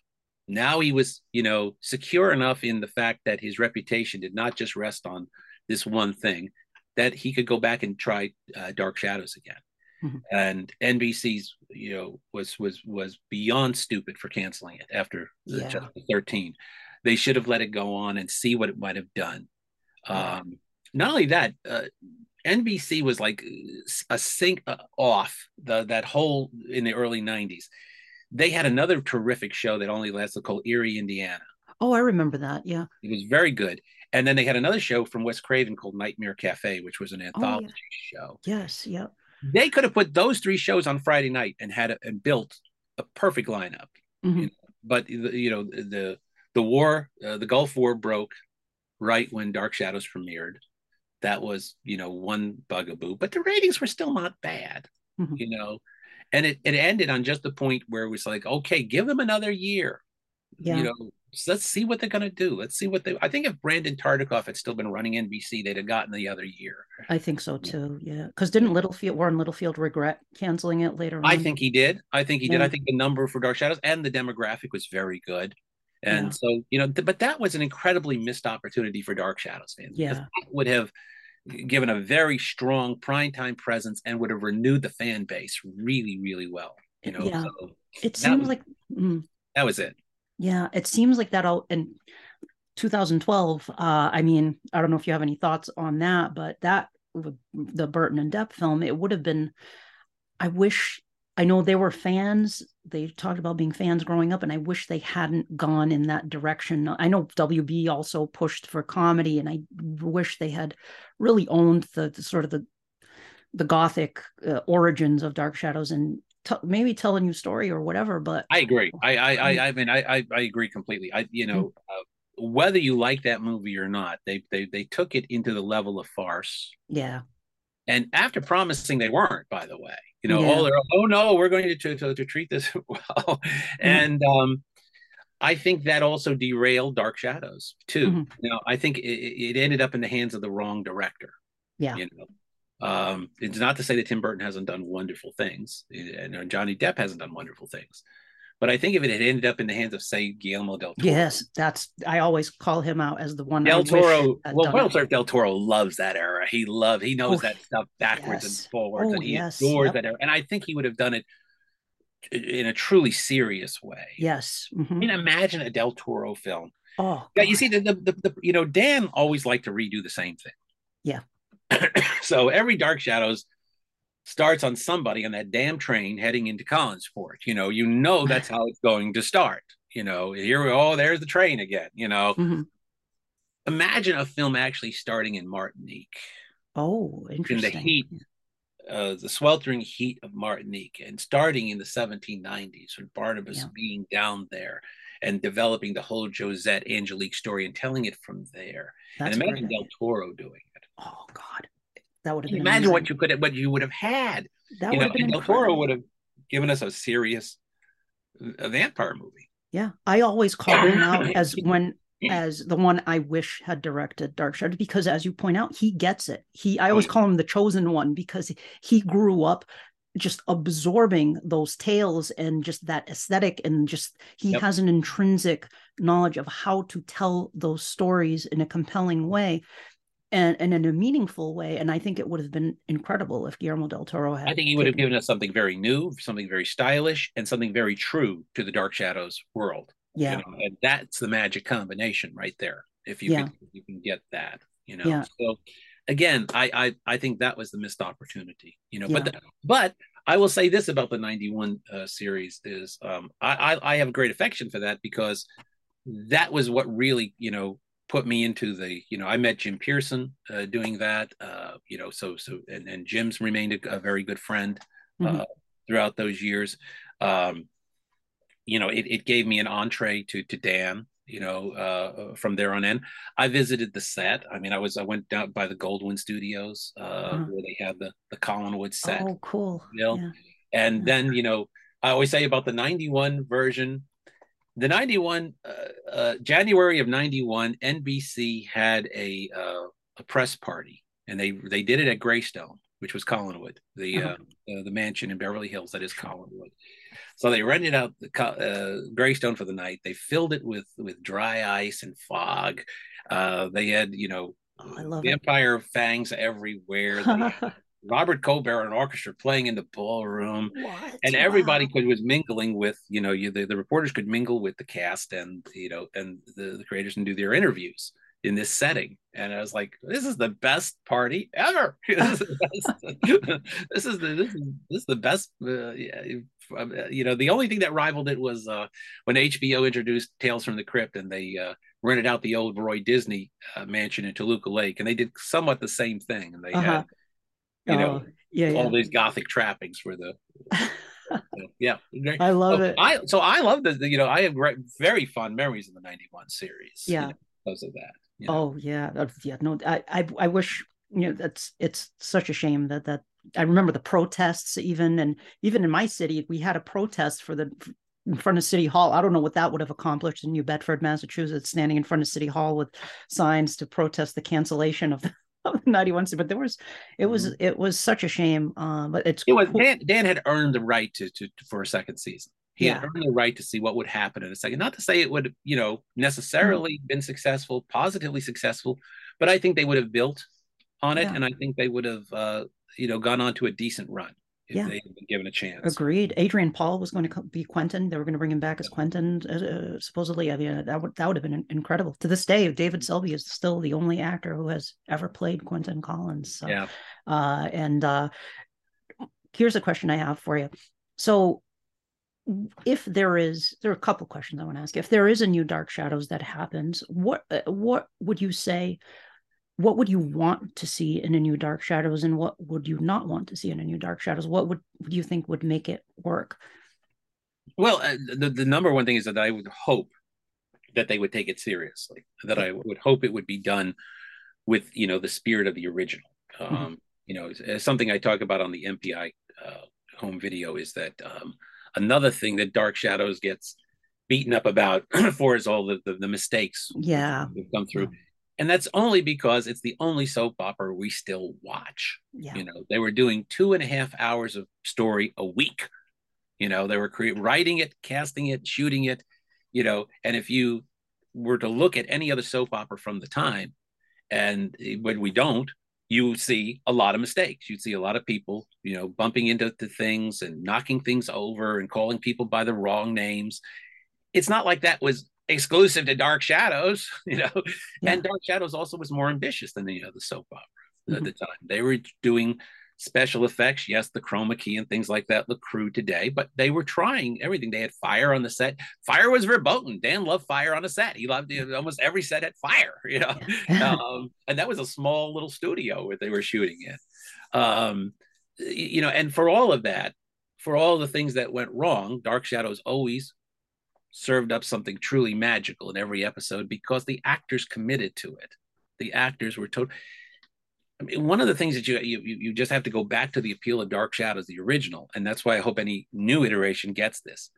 [SPEAKER 2] Now he was, you know, secure enough in the fact that his reputation did not just rest on this one thing, that he could go back and try uh, Dark Shadows again. Mm-hmm. And NBC's, you know, was was was beyond stupid for canceling it after yeah. chapter 13. They should have let it go on and see what it might have done. Um, not only that, uh, NBC was like a sink uh, off the that whole in the early 90s. They had another terrific show that only lasted called Eerie, Indiana.
[SPEAKER 1] Oh, I remember that. Yeah.
[SPEAKER 2] It was very good. And then they had another show from Wes Craven called Nightmare Cafe, which was an anthology oh,
[SPEAKER 1] yeah.
[SPEAKER 2] show.
[SPEAKER 1] Yes, yep.
[SPEAKER 2] They could have put those three shows on Friday night and had a, and built a perfect lineup. Mm-hmm. You know? But you know the the war, uh, the Gulf War broke right when Dark Shadows premiered that was you know one bugaboo but the ratings were still not bad mm-hmm. you know and it, it ended on just the point where it was like okay give them another year yeah. you know let's see what they're going to do let's see what they i think if brandon tartikoff had still been running nbc they'd have gotten the other year
[SPEAKER 1] i think so too yeah because didn't littlefield warren littlefield regret canceling it later on
[SPEAKER 2] i think he did i think he yeah. did i think the number for dark shadows and the demographic was very good and yeah. so, you know, th- but that was an incredibly missed opportunity for Dark Shadows fans.
[SPEAKER 1] Yeah.
[SPEAKER 2] would have given a very strong primetime presence and would have renewed the fan base really, really well. You know,
[SPEAKER 1] yeah. So it seems like
[SPEAKER 2] mm, that was it.
[SPEAKER 1] Yeah. It seems like that all in 2012. Uh, I mean, I don't know if you have any thoughts on that, but that the Burton and Depp film, it would have been, I wish I know they were fans. They talked about being fans growing up, and I wish they hadn't gone in that direction. I know WB also pushed for comedy, and I wish they had really owned the, the sort of the the gothic uh, origins of Dark Shadows and t- maybe tell a new story or whatever. But
[SPEAKER 2] I agree. I I I, mm. I mean I, I, I agree completely. I you know. Mm-hmm. Uh, whether you like that movie or not, they they they took it into the level of farce.
[SPEAKER 1] Yeah.
[SPEAKER 2] And after promising they weren't, by the way, you know, yeah. oh, they're, oh no, we're going to, to, to, to treat this well. Mm-hmm. And um, I think that also derailed Dark Shadows too. Mm-hmm. Now, I think it, it, ended up in the hands of the wrong director.
[SPEAKER 1] Yeah.
[SPEAKER 2] You know, um, it's not to say that Tim Burton hasn't done wonderful things, and Johnny Depp hasn't done wonderful things. But I think if it had ended up in the hands of, say, Guillermo del Toro.
[SPEAKER 1] Yes, that's I always call him out as the one.
[SPEAKER 2] Del Toro. Well, well, Del Toro loves that era. He loves. He knows oh, that stuff backwards yes. and forwards, oh, and he yes. adores yep. that era. And I think he would have done it in a truly serious way.
[SPEAKER 1] Yes.
[SPEAKER 2] Mm-hmm. I mean, imagine a Del Toro film.
[SPEAKER 1] Oh,
[SPEAKER 2] yeah. You see, the, the, the, the you know Dan always liked to redo the same thing.
[SPEAKER 1] Yeah.
[SPEAKER 2] so every Dark Shadows starts on somebody on that damn train heading into Collinsport. You know, you know that's how it's going to start. You know, here we oh, there's the train again. You know, mm-hmm. imagine a film actually starting in Martinique.
[SPEAKER 1] Oh, interesting.
[SPEAKER 2] In the heat, uh, the sweltering heat of Martinique, and starting in the 1790s with Barnabas yeah. being down there and developing the whole Josette Angelique story and telling it from there. That's and imagine Del Toro doing it.
[SPEAKER 1] Oh God. That would have been
[SPEAKER 2] imagine amazing. what you could have, what you would have had. That you know, Del Toro would have given us a serious a vampire movie.
[SPEAKER 1] Yeah, I always call him out as when as the one I wish had directed Dark Shadows because, as you point out, he gets it. He I oh, always call him the chosen one because he grew up just absorbing those tales and just that aesthetic and just he yep. has an intrinsic knowledge of how to tell those stories in a compelling way and, and in a meaningful way. And I think it would have been incredible if Guillermo del Toro had.
[SPEAKER 2] I think he would have given us something very new, something very stylish, and something very true to the Dark Shadows world.
[SPEAKER 1] Yeah,
[SPEAKER 2] you know? and that's the magic combination right there. If you yeah. can, you can get that, you know.
[SPEAKER 1] Yeah.
[SPEAKER 2] So again, I, I I think that was the missed opportunity, you know. Yeah. But the, but I will say this about the '91 uh, series is um, I, I I have great affection for that because that was what really you know put me into the you know I met Jim pierson uh, doing that uh, you know so so and, and Jim's remained a, a very good friend uh, mm-hmm. throughout those years. Um, you know, it, it gave me an entree to to Dan you know, uh, from there on in. I visited the set. I mean, I was I went down by the Goldwyn Studios uh, uh-huh. where they had the the Collinwood set.
[SPEAKER 1] Oh, cool.
[SPEAKER 2] You know? Yeah. And yeah. then you know, I always say about the '91 version. The '91 uh, uh, January of '91, NBC had a uh, a press party, and they they did it at Greystone, which was Collinwood, the uh-huh. uh, the mansion in Beverly Hills that is Collinwood. So they rented out the uh, Greystone for the night. They filled it with with dry ice and fog. Uh, they had you know
[SPEAKER 1] oh,
[SPEAKER 2] vampire it. fangs everywhere. Robert Cobert and orchestra playing in the ballroom,
[SPEAKER 1] what?
[SPEAKER 2] and everybody wow. could was mingling with you know you the, the reporters could mingle with the cast and you know and the, the creators and do their interviews in this setting. And I was like, this is the best party ever. this, is the best. this is the this is this is the best. Uh, yeah, uh, you know, the only thing that rivaled it was uh, when HBO introduced Tales from the Crypt, and they uh, rented out the old Roy Disney uh, mansion in Toluca Lake, and they did somewhat the same thing. And they uh-huh. had, you know,
[SPEAKER 1] oh, yeah,
[SPEAKER 2] all
[SPEAKER 1] yeah.
[SPEAKER 2] these gothic trappings for the. yeah,
[SPEAKER 1] I love
[SPEAKER 2] so
[SPEAKER 1] it.
[SPEAKER 2] I so I love the you know I have very fond memories of the '91 series.
[SPEAKER 1] Yeah,
[SPEAKER 2] you know, because of that.
[SPEAKER 1] You know? Oh yeah, oh, yeah. No, I, I I wish you know that's it's such a shame that that I remember the protests even and even in my city we had a protest for the in front of City Hall. I don't know what that would have accomplished in New Bedford, Massachusetts, standing in front of City Hall with signs to protest the cancellation of the, of the 91 but there was it was mm-hmm. it was such a shame uh, but it's
[SPEAKER 2] it was cool. Dan, Dan had earned the right to, to, to for a second season he yeah. had earned the right to see what would happen in a second. Not to say it would, you know, necessarily mm-hmm. been successful, positively successful, but I think they would have built on it, yeah. and I think they would have, uh, you know, gone on to a decent run if yeah. they had been given a chance.
[SPEAKER 1] Agreed. Adrian Paul was going to be Quentin. They were going to bring him back as Quentin, uh, uh, supposedly. I mean, that would that would have been incredible. To this day, David Selby is still the only actor who has ever played Quentin Collins. So,
[SPEAKER 2] yeah.
[SPEAKER 1] Uh, and uh, here's a question I have for you. So if there is there are a couple questions i want to ask if there is a new dark shadows that happens what uh, what would you say what would you want to see in a new dark shadows and what would you not want to see in a new dark shadows? What would, would you think would make it work?
[SPEAKER 2] Well uh, the, the number one thing is that i would hope that they would take it seriously that i would hope it would be done with you know the spirit of the original. Mm-hmm. um you know something i talk about on the mpi uh, home video is that um another thing that Dark Shadows gets beaten up about for is all the, the, the mistakes
[SPEAKER 1] yeah.
[SPEAKER 2] we've come through. And that's only because it's the only soap opera we still watch.
[SPEAKER 1] Yeah.
[SPEAKER 2] You know, they were doing two and a half hours of story a week. You know, they were cre- writing it, casting it, shooting it, you know, and if you were to look at any other soap opera from the time, and when we don't, you see a lot of mistakes. You'd see a lot of people, you know, bumping into things and knocking things over and calling people by the wrong names. It's not like that was exclusive to Dark Shadows, you know. Yeah. And Dark Shadows also was more ambitious than the other soap opera mm-hmm. at the time. They were doing special effects. Yes, the chroma key and things like that look crude today, but they were trying everything. They had fire on the set. Fire was verboten. Dan loved fire on a set. He loved it. almost every set had fire, you know. um, and that was a small little studio where they were shooting in. Um, you know, and for all of that, for all the things that went wrong, Dark Shadows always served up something truly magical in every episode because the actors committed to it. The actors were total I mean, one of the things that you, you you just have to go back to the appeal of Dark Shadows, the original, and that's why I hope any new iteration gets this.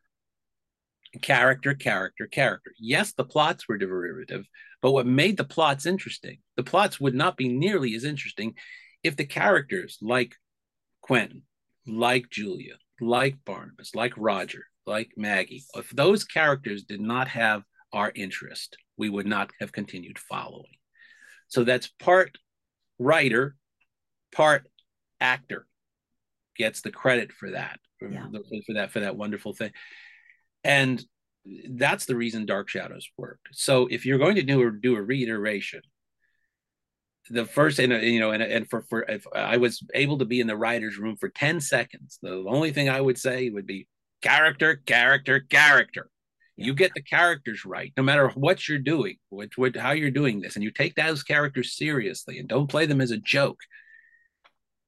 [SPEAKER 2] Character, character, character. Yes, the plots were derivative, but what made the plots interesting? The plots would not be nearly as interesting if the characters, like Quentin, like Julia, like Barnabas, like Roger, like Maggie, if those characters did not have our interest, we would not have continued following. So that's part writer, part actor gets the credit for that for,
[SPEAKER 1] Yeah.
[SPEAKER 2] for that for that wonderful thing and that's the reason dark shadows worked so if you're going to do or do a reiteration the first and you know and, and for for if i was able to be in the writers room for 10 seconds the only thing i would say would be character character character. You get the characters right no matter what you're doing what, what how you're doing this and you take those characters seriously and don't play them as a joke.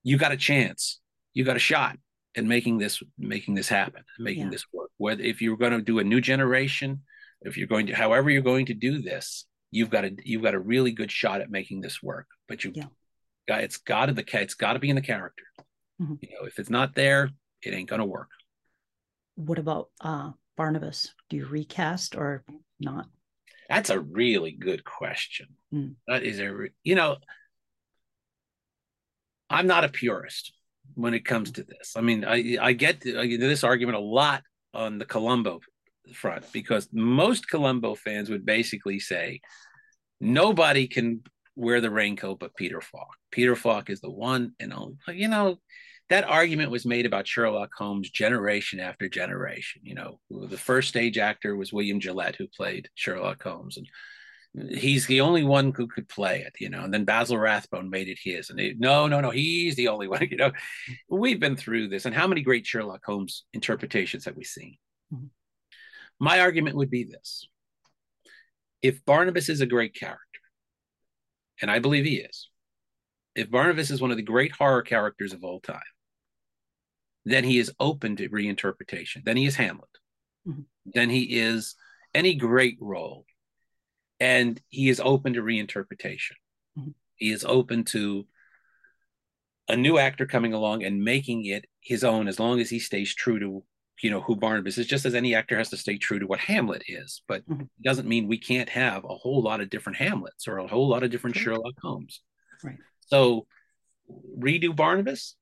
[SPEAKER 2] You got a chance. You got a shot at making this making this happen making
[SPEAKER 1] Yeah.
[SPEAKER 2] this work. Whether if you're going to do a new generation if you're going to however you're going to do this you've got a you've got a really good shot at making this work but you
[SPEAKER 1] Yeah.
[SPEAKER 2] got it's got to the it's got to be in the character.
[SPEAKER 1] Mhm.
[SPEAKER 2] you know if it's not there it ain't going to work
[SPEAKER 1] What about uh, Barnabas? Do you recast or not?
[SPEAKER 2] That's a really good question.
[SPEAKER 1] Mm.
[SPEAKER 2] That is a, re- you know, I'm not a purist when it comes to this. I mean, I I get I get this argument a lot on the Columbo front because most Columbo fans would basically say nobody can wear the raincoat but Peter Falk. Peter Falk is the one and only. You know, that argument was made about Sherlock Holmes generation after generation. You know, the first stage actor was William Gillette, who played Sherlock Holmes, and he's the only one who could play it. You know, and then Basil Rathbone made it his, and they, no, no, no, he's the only one. You know, we've been through this, and how many great Sherlock Holmes interpretations have we seen?
[SPEAKER 1] Mhm.
[SPEAKER 2] My argument would be this: if Barnabas is a great character, and I believe he is, if Barnabas is one of the great horror characters of all time, then he is open to reinterpretation. Then he is Hamlet.
[SPEAKER 1] Mhm.
[SPEAKER 2] Then he is any great role. And he is open to reinterpretation.
[SPEAKER 1] Mhm.
[SPEAKER 2] He is open to a new actor coming along and making it his own as long as he stays true to you know who Barnabas is just as any actor has to stay true to what Hamlet is but
[SPEAKER 1] Mhm.
[SPEAKER 2] it doesn't mean we can't have a whole lot of different Hamlets or a whole lot of different. Sherlock Holmes
[SPEAKER 1] Right.
[SPEAKER 2] so redo Barnabas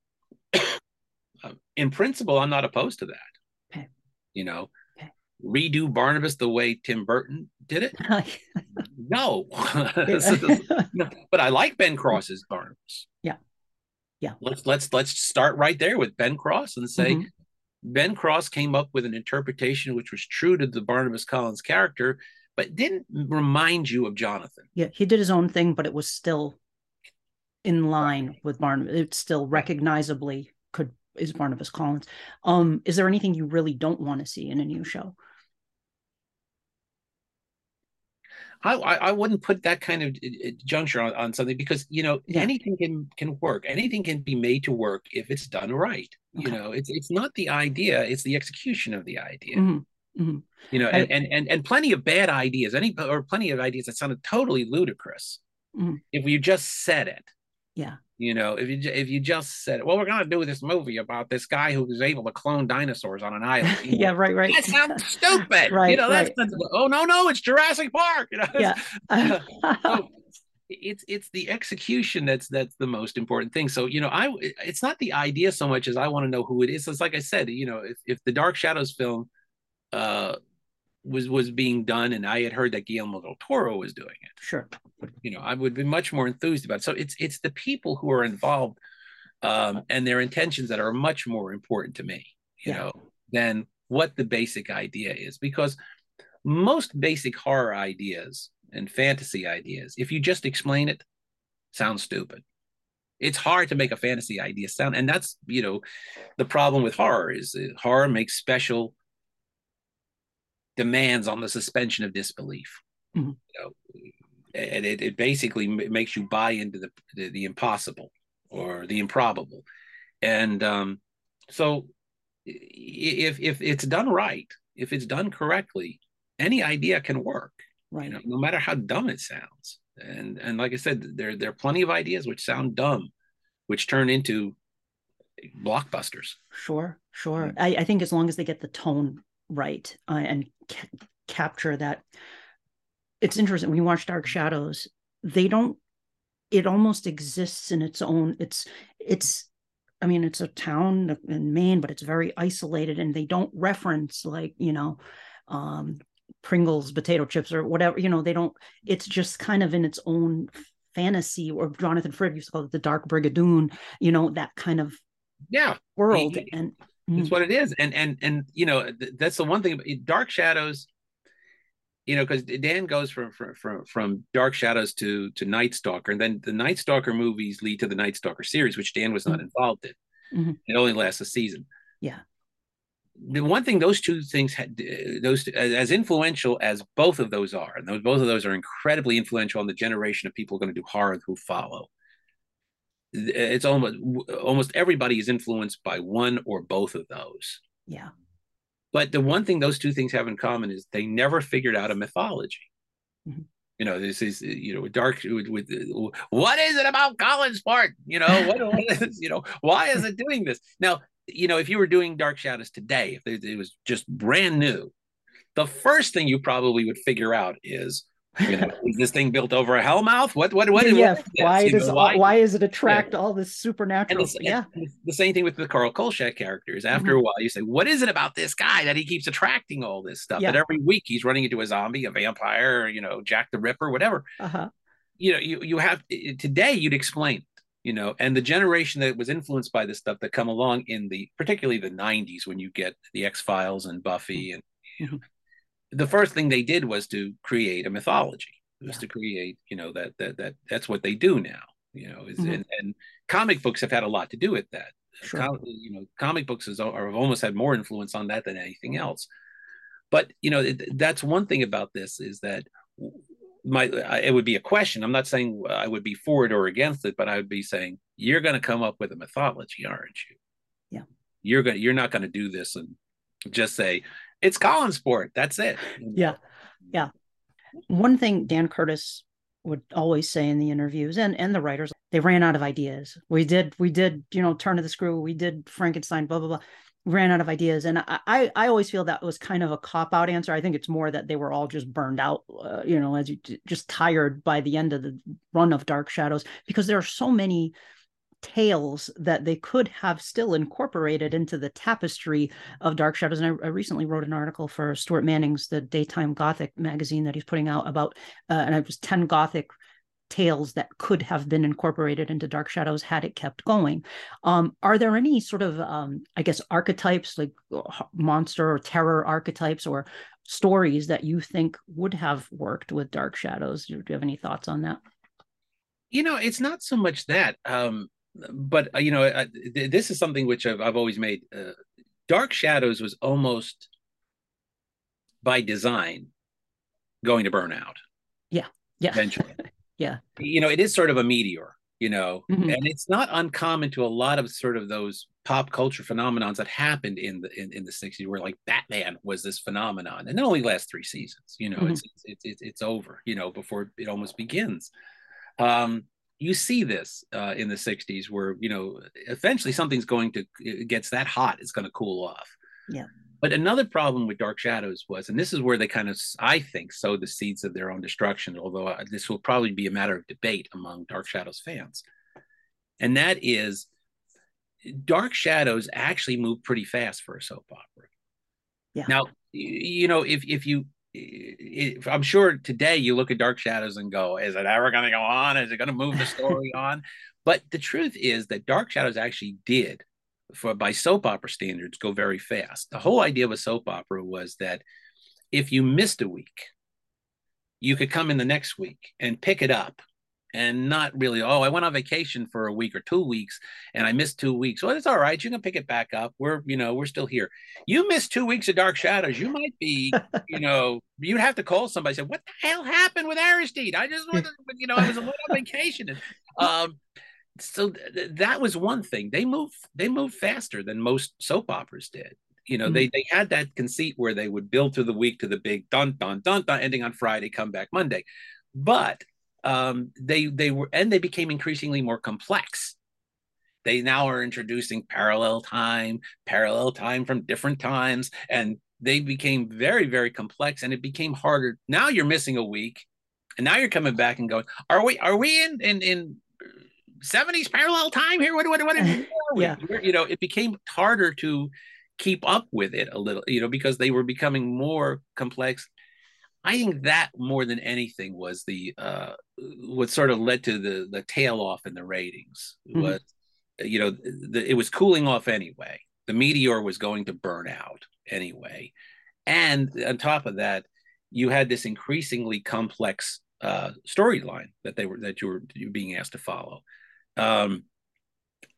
[SPEAKER 2] in principle I'm not opposed to that
[SPEAKER 1] Okay.
[SPEAKER 2] you know
[SPEAKER 1] Okay.
[SPEAKER 2] redo Barnabas the way Tim Burton did it no No, but I like Ben Cross's Barnabas.
[SPEAKER 1] Yeah. Yeah.
[SPEAKER 2] Let's let's let's start right there with Ben Cross and say
[SPEAKER 1] Mhm.
[SPEAKER 2] Ben Cross came up with an interpretation which was true to the Barnabas Collins character, but didn't remind you of Jonathan.
[SPEAKER 1] yeah, he did his own thing, but it was still in line with Barnabas. It's still recognizably is Barnabas Collins. Um, is there anything you really don't want to see in a new show?
[SPEAKER 2] I I, I wouldn't put that kind of uh, uh, juncture on, on something because you know
[SPEAKER 1] Yeah.
[SPEAKER 2] anything can can work. Anything can be made to work if it's done right. You know, it's it's not the idea, it's the execution of the idea.
[SPEAKER 1] Mhm, mhm.
[SPEAKER 2] you know
[SPEAKER 1] I-
[SPEAKER 2] and, and and and plenty of bad ideas any or plenty of ideas that sounded totally ludicrous
[SPEAKER 1] Mhm.
[SPEAKER 2] if you just said it
[SPEAKER 1] Yeah.
[SPEAKER 2] You know if you if you just said well we're going to do this movie about this guy who was able to clone dinosaurs on an island
[SPEAKER 1] yeah, right, right.
[SPEAKER 2] that sounds stupid right? you
[SPEAKER 1] Right,
[SPEAKER 2] know that's
[SPEAKER 1] right.
[SPEAKER 2] oh no no it's jurassic park you know
[SPEAKER 1] Yeah.
[SPEAKER 2] so it's it's the execution that's that's the most important thing so you know i it's not the idea so much as i want to know who it is it's like i said you know if, if the dark shadows film uh was was being done and i had heard that guillermo del toro was doing it
[SPEAKER 1] sure.
[SPEAKER 2] you know i would be much more enthused about it so it's it's the people who are involved um and their intentions that are much more important to me you
[SPEAKER 1] Yeah.
[SPEAKER 2] know than what the basic idea is because most basic horror ideas and fantasy ideas if you just explain it sounds stupid it's hard to make a fantasy idea sound and that's you know the problem with horror is uh, horror makes special demands on the suspension of disbelief
[SPEAKER 1] Mhm.
[SPEAKER 2] you know and it, it basically makes you buy into the, the the impossible or the improbable and um so if if it's done right if it's done correctly any idea can work
[SPEAKER 1] Right.
[SPEAKER 2] you know, no matter how dumb it sounds. And and like I said, there there are plenty of ideas which sound dumb, which turn into blockbusters.
[SPEAKER 1] Sure, sure.
[SPEAKER 2] Mm.
[SPEAKER 1] I, I think as long as they get the tone right uh, and ca- capture that, it's interesting. When you watch Dark Shadows, they don't. It almost exists in its own. It's it's. I mean, it's a town in Maine, but it's very isolated, and they don't reference like you know, um, Pringles potato chips or whatever. You know, they don't. It's just kind of in its own fantasy, or Jonathan Frid used to call it the Dark Brigadoon, you know, that kind of
[SPEAKER 2] yeah
[SPEAKER 1] world. He, and
[SPEAKER 2] mm. what it is. And and and you know, that's the one thing. Dark Shadows you know, because Dan goes from, from from from Dark Shadows to to Night Stalker, and then the Night Stalker movies lead to the Night Stalker series, which Dan was not mm-hmm. involved in. Mm-hmm. It only lasts a season.
[SPEAKER 1] Yeah.
[SPEAKER 2] The one thing those two things had those as influential as both of those are, and those both of those are incredibly influential on the generation of people going to do horror who follow. It's almost almost everybody is influenced by one or both of those.
[SPEAKER 1] Yeah.
[SPEAKER 2] But the one thing those two things have in common is they never figured out a mythology. Mm-hmm. You know, this is you know dark with, with what is it about Collinsport? You know, what, what is, you know, why is it doing this? Now, you know, if you were doing Dark Shadows today, if it was just brand new, the first thing you probably would figure out is you know, is this thing built over a hellmouth? What what what?
[SPEAKER 1] Yeah, what why does know, why, why is it attract yeah. all this supernatural?
[SPEAKER 2] The, yeah, the same thing with the Carl Kolchak characters. After mm-hmm. a while, you say, what is it about this guy that he keeps attracting all this stuff? Yeah. That every week he's running into a zombie, a vampire, you know, Jack the Ripper, whatever. Uh-huh. You know, you you have today you'd explain you know and the generation that was influenced by this stuff that come along in the particularly the 90s when you get the x-files and buffy and you know, the first thing they did was to create a mythology it was yeah. to create you know that that that that's what they do now you know is mm-hmm. and, and comic books have had a lot to do with that sure. Com- you know comic books is, are, have almost had more influence on that than anything else but you know it, that's one thing about this is that my it would be a question i'm not saying i would be for it or against it but i would be saying you're going to come up with a mythology aren't you
[SPEAKER 1] yeah
[SPEAKER 2] you're going to you're not going to do this and just say it's Collinsport. That's it.
[SPEAKER 1] Yeah. Yeah. One thing Dan Curtis would always say in the interviews and and the writers they ran out of ideas we did we did you know turn of the screw we did frankenstein blah blah blah ran out of ideas and i i always feel that was kind of a cop out answer i think it's more that they were all just burned out uh, you know as you just tired by the end of the run of dark shadows because there are so many tales that they could have still incorporated into the tapestry of Dark Shadows. And I, I recently wrote an article for Stuart Manning's the Daytime Gothic magazine that he's putting out about, uh, and it was 10 Gothic tales that could have been incorporated into Dark Shadows had it kept going. Um, are there any sort of, um, I guess, archetypes like monster or terror archetypes or stories that you think would have worked with Dark Shadows? Do you have any thoughts on that?
[SPEAKER 2] You know, it's not so much that. Um, but uh, you know, I, this is something which I've, I've always made. Uh, Dark Shadows was almost by design going to burn out.
[SPEAKER 1] Yeah. Yeah.
[SPEAKER 2] Eventually.
[SPEAKER 1] yeah.
[SPEAKER 2] You know, it is sort of a meteor, you know, mm-hmm. and it's not uncommon to a lot of sort of those pop culture phenomenons that happened in the in, in the 60s where like Batman was this phenomenon and it only lasts three seasons, you know, mm-hmm. it's, it's, it's, it's over, you know, before it almost begins. Um, you see this uh, in the 60s where you know eventually something's going to it gets that hot it's going to cool off.
[SPEAKER 1] Yeah.
[SPEAKER 2] But another problem with dark shadows was and this is where they kind of i think sowed the seeds of their own destruction although uh, this will probably be a matter of debate among dark shadows fans. And that is dark shadows actually move pretty fast for a soap opera.
[SPEAKER 1] Yeah.
[SPEAKER 2] Now you know if if you I'm sure today you look at Dark Shadows and go, is it ever going to go on? Is it going to move the story on? But the truth is that Dark Shadows actually did, for by soap opera standards, go very fast. The whole idea of a soap opera was that if you missed a week, you could come in the next week and pick it up and not really, oh, I went on vacation for a week or two weeks and I missed two weeks. Well, it's all right. You can pick it back up. We're, you know, we're still here. You missed two weeks of Dark Shadows. You might be, you know, you'd have to call somebody say, what the hell happened with Aristide? I just wanted, you know, I was a little on vacation. And, um, so th- that was one thing. They moved, they moved faster than most soap operas did. You know, mm-hmm. they they had that conceit where they would build through the week to the big dun dun dun dun, ending on Friday, come back Monday. But um, they they were and they became increasingly more complex. They now are introducing parallel time, parallel time from different times, and they became very very complex, and it became harder. Now you're missing a week, and now you're coming back and going, are we are we in in in 70s parallel time here? What what what?
[SPEAKER 1] yeah,
[SPEAKER 2] you know, it became harder to keep up with it a little, you know, because they were becoming more complex I think that more than anything was the uh, what sort of led to the the tail off in the ratings mm-hmm. was you know the, it was cooling off anyway. The meteor was going to burn out anyway, and on top of that, you had this increasingly complex uh, storyline that they were that you were you were being asked to follow. Um,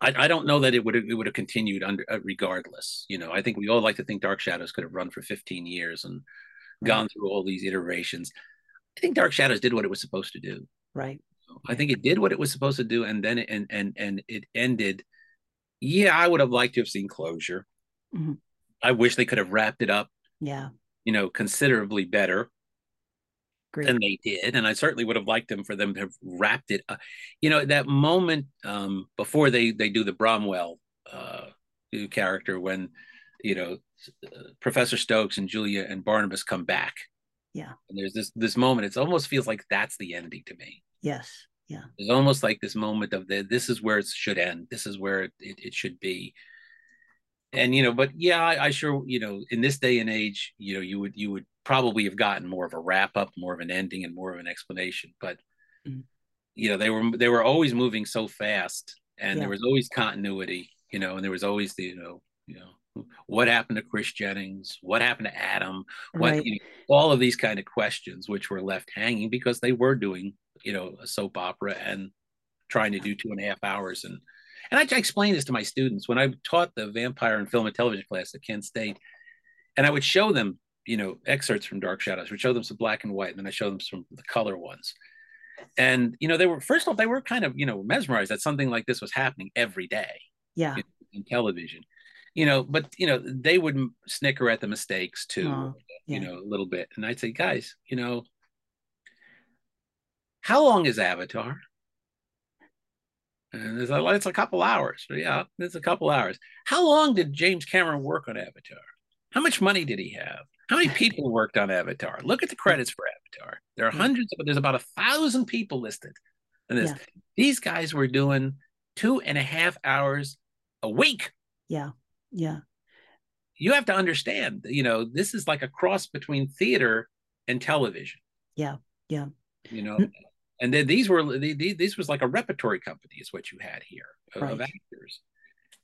[SPEAKER 2] I, I, don't know that it would it would have continued under uh, regardless. You know, I think we all like to think Dark Shadows could have run for 15 years and gone through all these iterations. I think Dark Shadows did what it was supposed to do.
[SPEAKER 1] Right.
[SPEAKER 2] I think it did what it was supposed to do, and then it, and and and it ended. Yeah, I would have liked to have seen closure. Mm-hmm. I wish they could have wrapped it up.
[SPEAKER 1] Yeah.
[SPEAKER 2] You know, considerably better Great. than they did, and I certainly would have liked them for them to have wrapped it. Up. You know, that moment um, before they they do the Bramwell uh, character when you know Professor Stokes and Julia and Barnabas come back.
[SPEAKER 1] Yeah.
[SPEAKER 2] And there's this this moment. It almost feels like that's the ending to me.
[SPEAKER 1] Yes. Yeah.
[SPEAKER 2] It's almost like this moment of the this is where it should end. This is where it, it, it should be. And you know, but yeah, I, I, sure you know, in this day and age, you know, you would you would probably have gotten more of a wrap up, more of an ending, and more of an explanation. But mm-hmm. you know, they were they were always moving so fast, and yeah. there was always continuity. You know, and there was always the you know you know what happened to Chris Jennings? What happened to Adam? What right. you know, all of these kind of questions, which were left hanging because they were doing, you know, a soap opera and trying to do two and a half hours. And and I, explained this to my students when I taught the vampire and film and television class at Kent State, and I would show them, you know, excerpts from Dark Shadows. would show them some black and white, and then I show them some the color ones. And you know, they were first of all, they were kind of you know mesmerized that something like this was happening every day.
[SPEAKER 1] Yeah.
[SPEAKER 2] in, in television you know, but you know, they would snicker at the mistakes too, oh, yeah. you know, a little bit. And I'd say, guys, you know, how long is Avatar? And it's like, it's a couple hours. Yeah, it's a couple hours. How long did James Cameron work on Avatar? How much money did he have? How many people worked on Avatar? Look at the credits for Avatar. There are hundreds, but there's about a thousand people listed. And this, yeah. these guys were doing two and a half hours a week.
[SPEAKER 1] Yeah. Yeah.
[SPEAKER 2] You have to understand, you know, this is like a cross between theater and television.
[SPEAKER 1] Yeah. Yeah.
[SPEAKER 2] You know, mm. and then these were these was like a repertory company is what you had here of, right. of actors.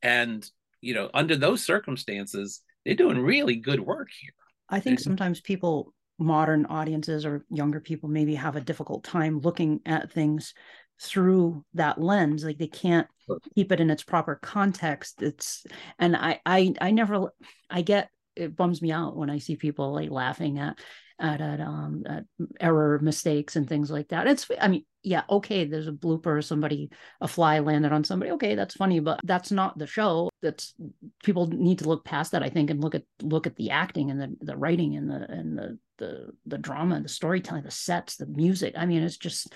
[SPEAKER 2] And, you know, under those circumstances, they're doing really good work here.
[SPEAKER 1] I think sometimes people modern audiences or younger people maybe have a difficult time looking at things through that lens like they can't keep it in its proper context. It's and i i i never i get it bums me out when i see people like laughing at at, at um at error mistakes and things like that. It's i mean yeah okay there's a blooper somebody a fly landed on somebody. Okay that's funny but that's not the show. That's people need to look past that i think and look at look at the acting and the the writing and the and the the the drama and the storytelling the sets the music. I mean it's just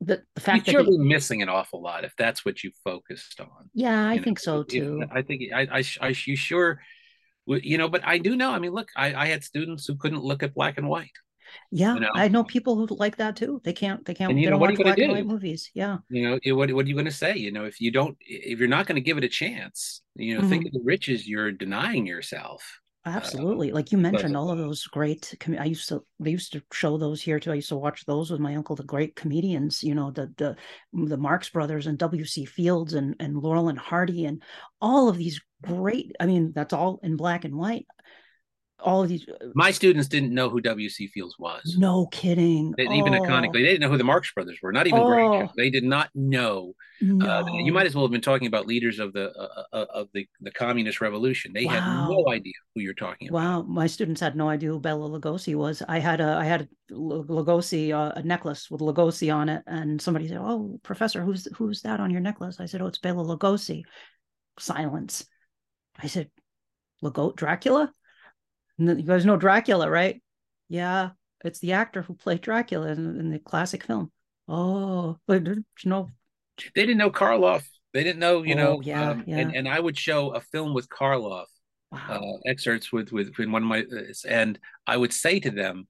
[SPEAKER 1] the, the fact
[SPEAKER 2] you that you're missing an awful lot if that's what you focused on.
[SPEAKER 1] Yeah, I think know? so too.
[SPEAKER 2] I think I, I, I, you sure, you know, but I do know. I mean, look, I, I had students who couldn't look at black and white.
[SPEAKER 1] Yeah, you know? I know people who like that too. They can't. They can't. And, you know, what are you going to do? Movies. Yeah.
[SPEAKER 2] You know, what what are you going to say? You know, if you don't, if you're not going to give it a chance, you know, mm-hmm. think of the riches you're denying yourself.
[SPEAKER 1] Uh, Absolutely. Like you mentioned, all of those great. Com- I used to. They used to show those here too. I used to watch those with my uncle. The great comedians, you know, the the the Marx Brothers and W. C. Fields and and Laurel and Hardy and all of these great. I mean, that's all in black and white all these. Uh,
[SPEAKER 2] My students didn't know who W.C. Fields was.
[SPEAKER 1] No kidding.
[SPEAKER 2] They, oh. Even iconically, they didn't know who the Marx Brothers were. Not even oh. They did not know. No. Uh, you might as well have been talking about leaders of the uh, uh, of the, the communist revolution. They wow. had no idea who you're talking about.
[SPEAKER 1] Wow, my students had no idea who Bela Lugosi was. I had a I had a Lugosi uh, a necklace with Lugosi on it, and somebody said, "Oh, professor, who's who's that on your necklace?" I said, "Oh, it's Bela Lugosi." Silence. I said, "Lugo Dracula." You guys know Dracula, right? Yeah, it's the actor who played Dracula in, in the classic film. Oh, but you know,
[SPEAKER 2] they didn't know Karloff. They didn't know, you oh, know,
[SPEAKER 1] yeah, um, yeah.
[SPEAKER 2] And, and I would show a film with Karloff, wow. uh, excerpts with with in one of my, uh, and I would say to them,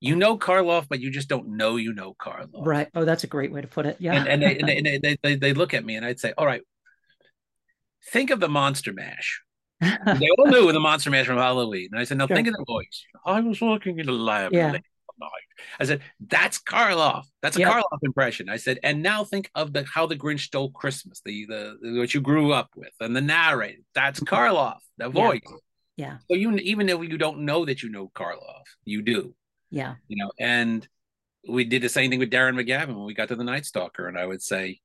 [SPEAKER 2] you know Karloff, but you just don't know you know Karloff.
[SPEAKER 1] Right. Oh, that's a great way to put it. Yeah.
[SPEAKER 2] And, and, they, and they, they, they, they, look at me and I'd say, all right, think of the Monster Mash they all knew the Monster Mash from Halloween. And I said, now sure. think of the voice. I was working in a lab.
[SPEAKER 1] Yeah.
[SPEAKER 2] night. I said, that's Karloff. That's a
[SPEAKER 1] Yep.
[SPEAKER 2] Karloff impression. I said, and now think of the how the Grinch stole Christmas, the the, the what you grew up with, and the narrator. That's mm-hmm. Karloff, the voice.
[SPEAKER 1] Yeah.
[SPEAKER 2] So you even though you don't know that you know Karloff, you do.
[SPEAKER 1] Yeah.
[SPEAKER 2] You know, and we did the same thing with Darren McGavin when we got to the Night Stalker, and I would say,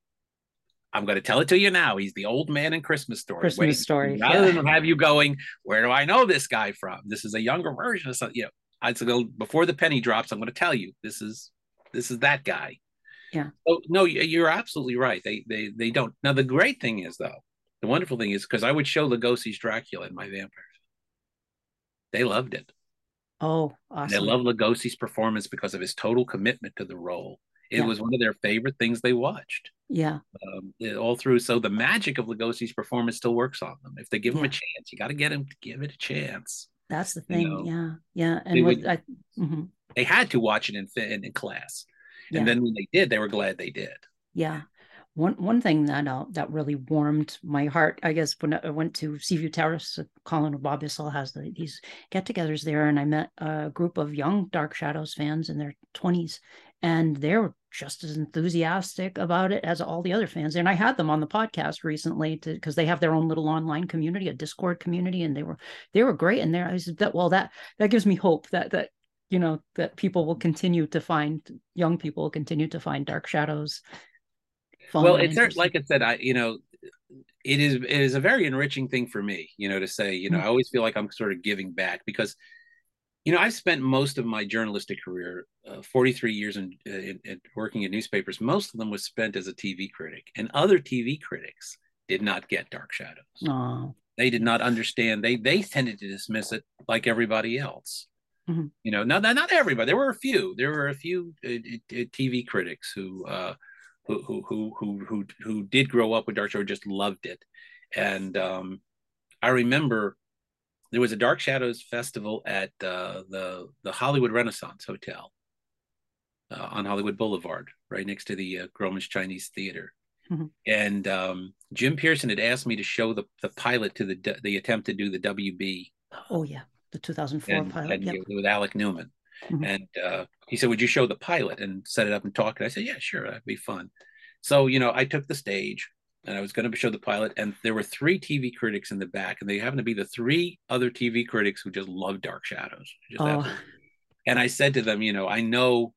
[SPEAKER 2] I'm going to tell it to you now. He's the old man in Christmas Story.
[SPEAKER 1] Christmas
[SPEAKER 2] Wait,
[SPEAKER 1] Story,
[SPEAKER 2] Rather
[SPEAKER 1] yeah.
[SPEAKER 2] than have you going, where do I know this guy from? This is a younger version of something. You know, I'd say, go before the penny drops. I'm going to tell you this is this is that guy.
[SPEAKER 1] Yeah.
[SPEAKER 2] So no, you- you're absolutely right. They they they don't. Now the great thing is though, the wonderful thing is because I would show Lugosi's Dracula in my vampires. They loved it.
[SPEAKER 1] Oh,
[SPEAKER 2] And They
[SPEAKER 1] awesome.
[SPEAKER 2] love Lugosi's performance because of his total commitment to the role. It
[SPEAKER 1] Yeah.
[SPEAKER 2] was one of their favorite things they watched
[SPEAKER 1] yeah.
[SPEAKER 2] um, it- all through. So the magic of Lugosi's performance still works on them. If they give him a chance, you got to get him to give it a chance.
[SPEAKER 1] That's the
[SPEAKER 2] You
[SPEAKER 1] thing.
[SPEAKER 2] know,
[SPEAKER 1] yeah. Yeah.
[SPEAKER 2] they
[SPEAKER 1] And
[SPEAKER 2] would-
[SPEAKER 1] I, mhm.
[SPEAKER 2] They had to watch it in in, in class, and
[SPEAKER 1] Yeah.
[SPEAKER 2] then when they did, they were glad they did.
[SPEAKER 1] Yeah. One one thing that uh, that really warmed my heart, I guess, when I went to Seaview Terrace, uh, Colin Bob Bissell has the, these get-togethers there, and I met a group of young Dark Shadows fans in their twenties, and they were just as enthusiastic about it as all the other fans. And I had them on the podcast recently to because they have their own little online community, a Discord community, and they were they were great. And there, I said that well, that that gives me hope that that you know that people will continue to find young people will continue to find Dark Shadows
[SPEAKER 2] well, it's like I said, I you know, it is it is a very enriching thing for me, you know, to say, you know,
[SPEAKER 1] Mm.
[SPEAKER 2] I always feel like I'm sort of giving back because, you know, I've spent most of my journalistic career, uh, 43 years in, in, in working in newspapers. Most of them was spent as a TV critic, and other TV critics did not get Dark Shadows.
[SPEAKER 1] Oh,
[SPEAKER 2] They did not understand. They they tended to dismiss it like everybody else.
[SPEAKER 1] Mhm.
[SPEAKER 2] You know, not not everybody. There were a few. There were a few uh, uh, TV critics who. Uh, who who who who who who did grow up with Dark Shadows, just loved it, and um, I remember there was a Dark Shadows festival at uh, the the Hollywood Renaissance Hotel uh, on Hollywood Boulevard, right next to the uh, Grauman's Chinese Theater,
[SPEAKER 1] Mhm.
[SPEAKER 2] and um, Jim Pierson had asked me to show the the pilot to the the attempt to do the WB
[SPEAKER 1] oh yeah, the 2004
[SPEAKER 2] and,
[SPEAKER 1] pilot.
[SPEAKER 2] and
[SPEAKER 1] Yep.
[SPEAKER 2] with Alec Newman.
[SPEAKER 1] Mhm.
[SPEAKER 2] And uh, he said, Would you show the pilot and set it up and talk? And I said, Yeah, sure, that'd be fun. So, you know, I took the stage and I was going to show the pilot, and there were three TV critics in the back, and they happened to be the three other TV critics who just love Dark Shadows. Just
[SPEAKER 1] Oh.
[SPEAKER 2] And I said to them, You know, I know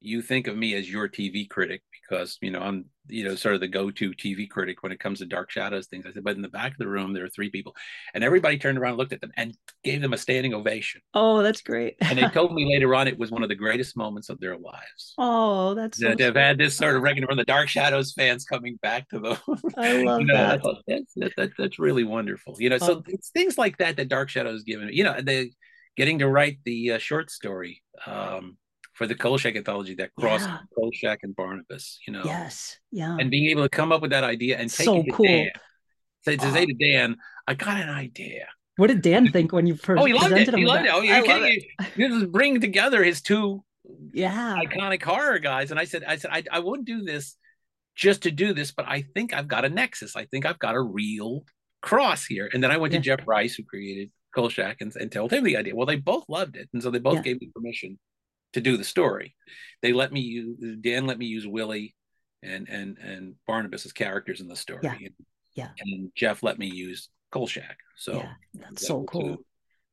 [SPEAKER 2] you think of me as your TV critic because, you know, I'm, you know, sort of the go to TV critic when it comes to Dark Shadows things. I said, But in the back of the room, there are three people. And everybody turned around and looked at them and gave them a standing ovation
[SPEAKER 1] Oh, that's great.
[SPEAKER 2] and they told me later on it was one of the greatest moments of their lives.
[SPEAKER 1] oh, that's so
[SPEAKER 2] That they've had this sort of reckoning from the Dark Shadows fans coming back to them.
[SPEAKER 1] I love
[SPEAKER 2] you know,
[SPEAKER 1] that.
[SPEAKER 2] That's, that, that, that's really wonderful. You know, so
[SPEAKER 1] Oh.
[SPEAKER 2] it's things like that that Dark Shadows given. You know, they getting to write the uh, short story um, for the Kolchak anthology that crossed
[SPEAKER 1] Yeah.
[SPEAKER 2] Kolchak and Barnabas. You know,
[SPEAKER 1] Yes. Yeah.
[SPEAKER 2] and being able to come up with that idea and take
[SPEAKER 1] So
[SPEAKER 2] it to
[SPEAKER 1] cool.
[SPEAKER 2] Dan. Say to say
[SPEAKER 1] Oh.
[SPEAKER 2] to Dan, ah. I got an idea.
[SPEAKER 1] what did Dan think when you first
[SPEAKER 2] Oh, he loved it. He loved it. Oh, you're
[SPEAKER 1] love
[SPEAKER 2] kidding You just bring together his two
[SPEAKER 1] Yeah.
[SPEAKER 2] iconic horror guys. And I said, I said, I, I wouldn't do this just to do this, but I think I've got a nexus. I think I've got a real cross here. And then I went
[SPEAKER 1] Yeah.
[SPEAKER 2] to Jeff Rice, who created Kolchak, and, and told him the idea. Well, they both loved it. And so they both
[SPEAKER 1] Yeah.
[SPEAKER 2] gave me permission to do the story. They let me use Dan let me use Willie and and and Barnabas as characters in the story.
[SPEAKER 1] Yeah.
[SPEAKER 2] And,
[SPEAKER 1] Yeah.
[SPEAKER 2] And Jeff let me use Kolchak. So
[SPEAKER 1] yeah. That's
[SPEAKER 2] that
[SPEAKER 1] so cool.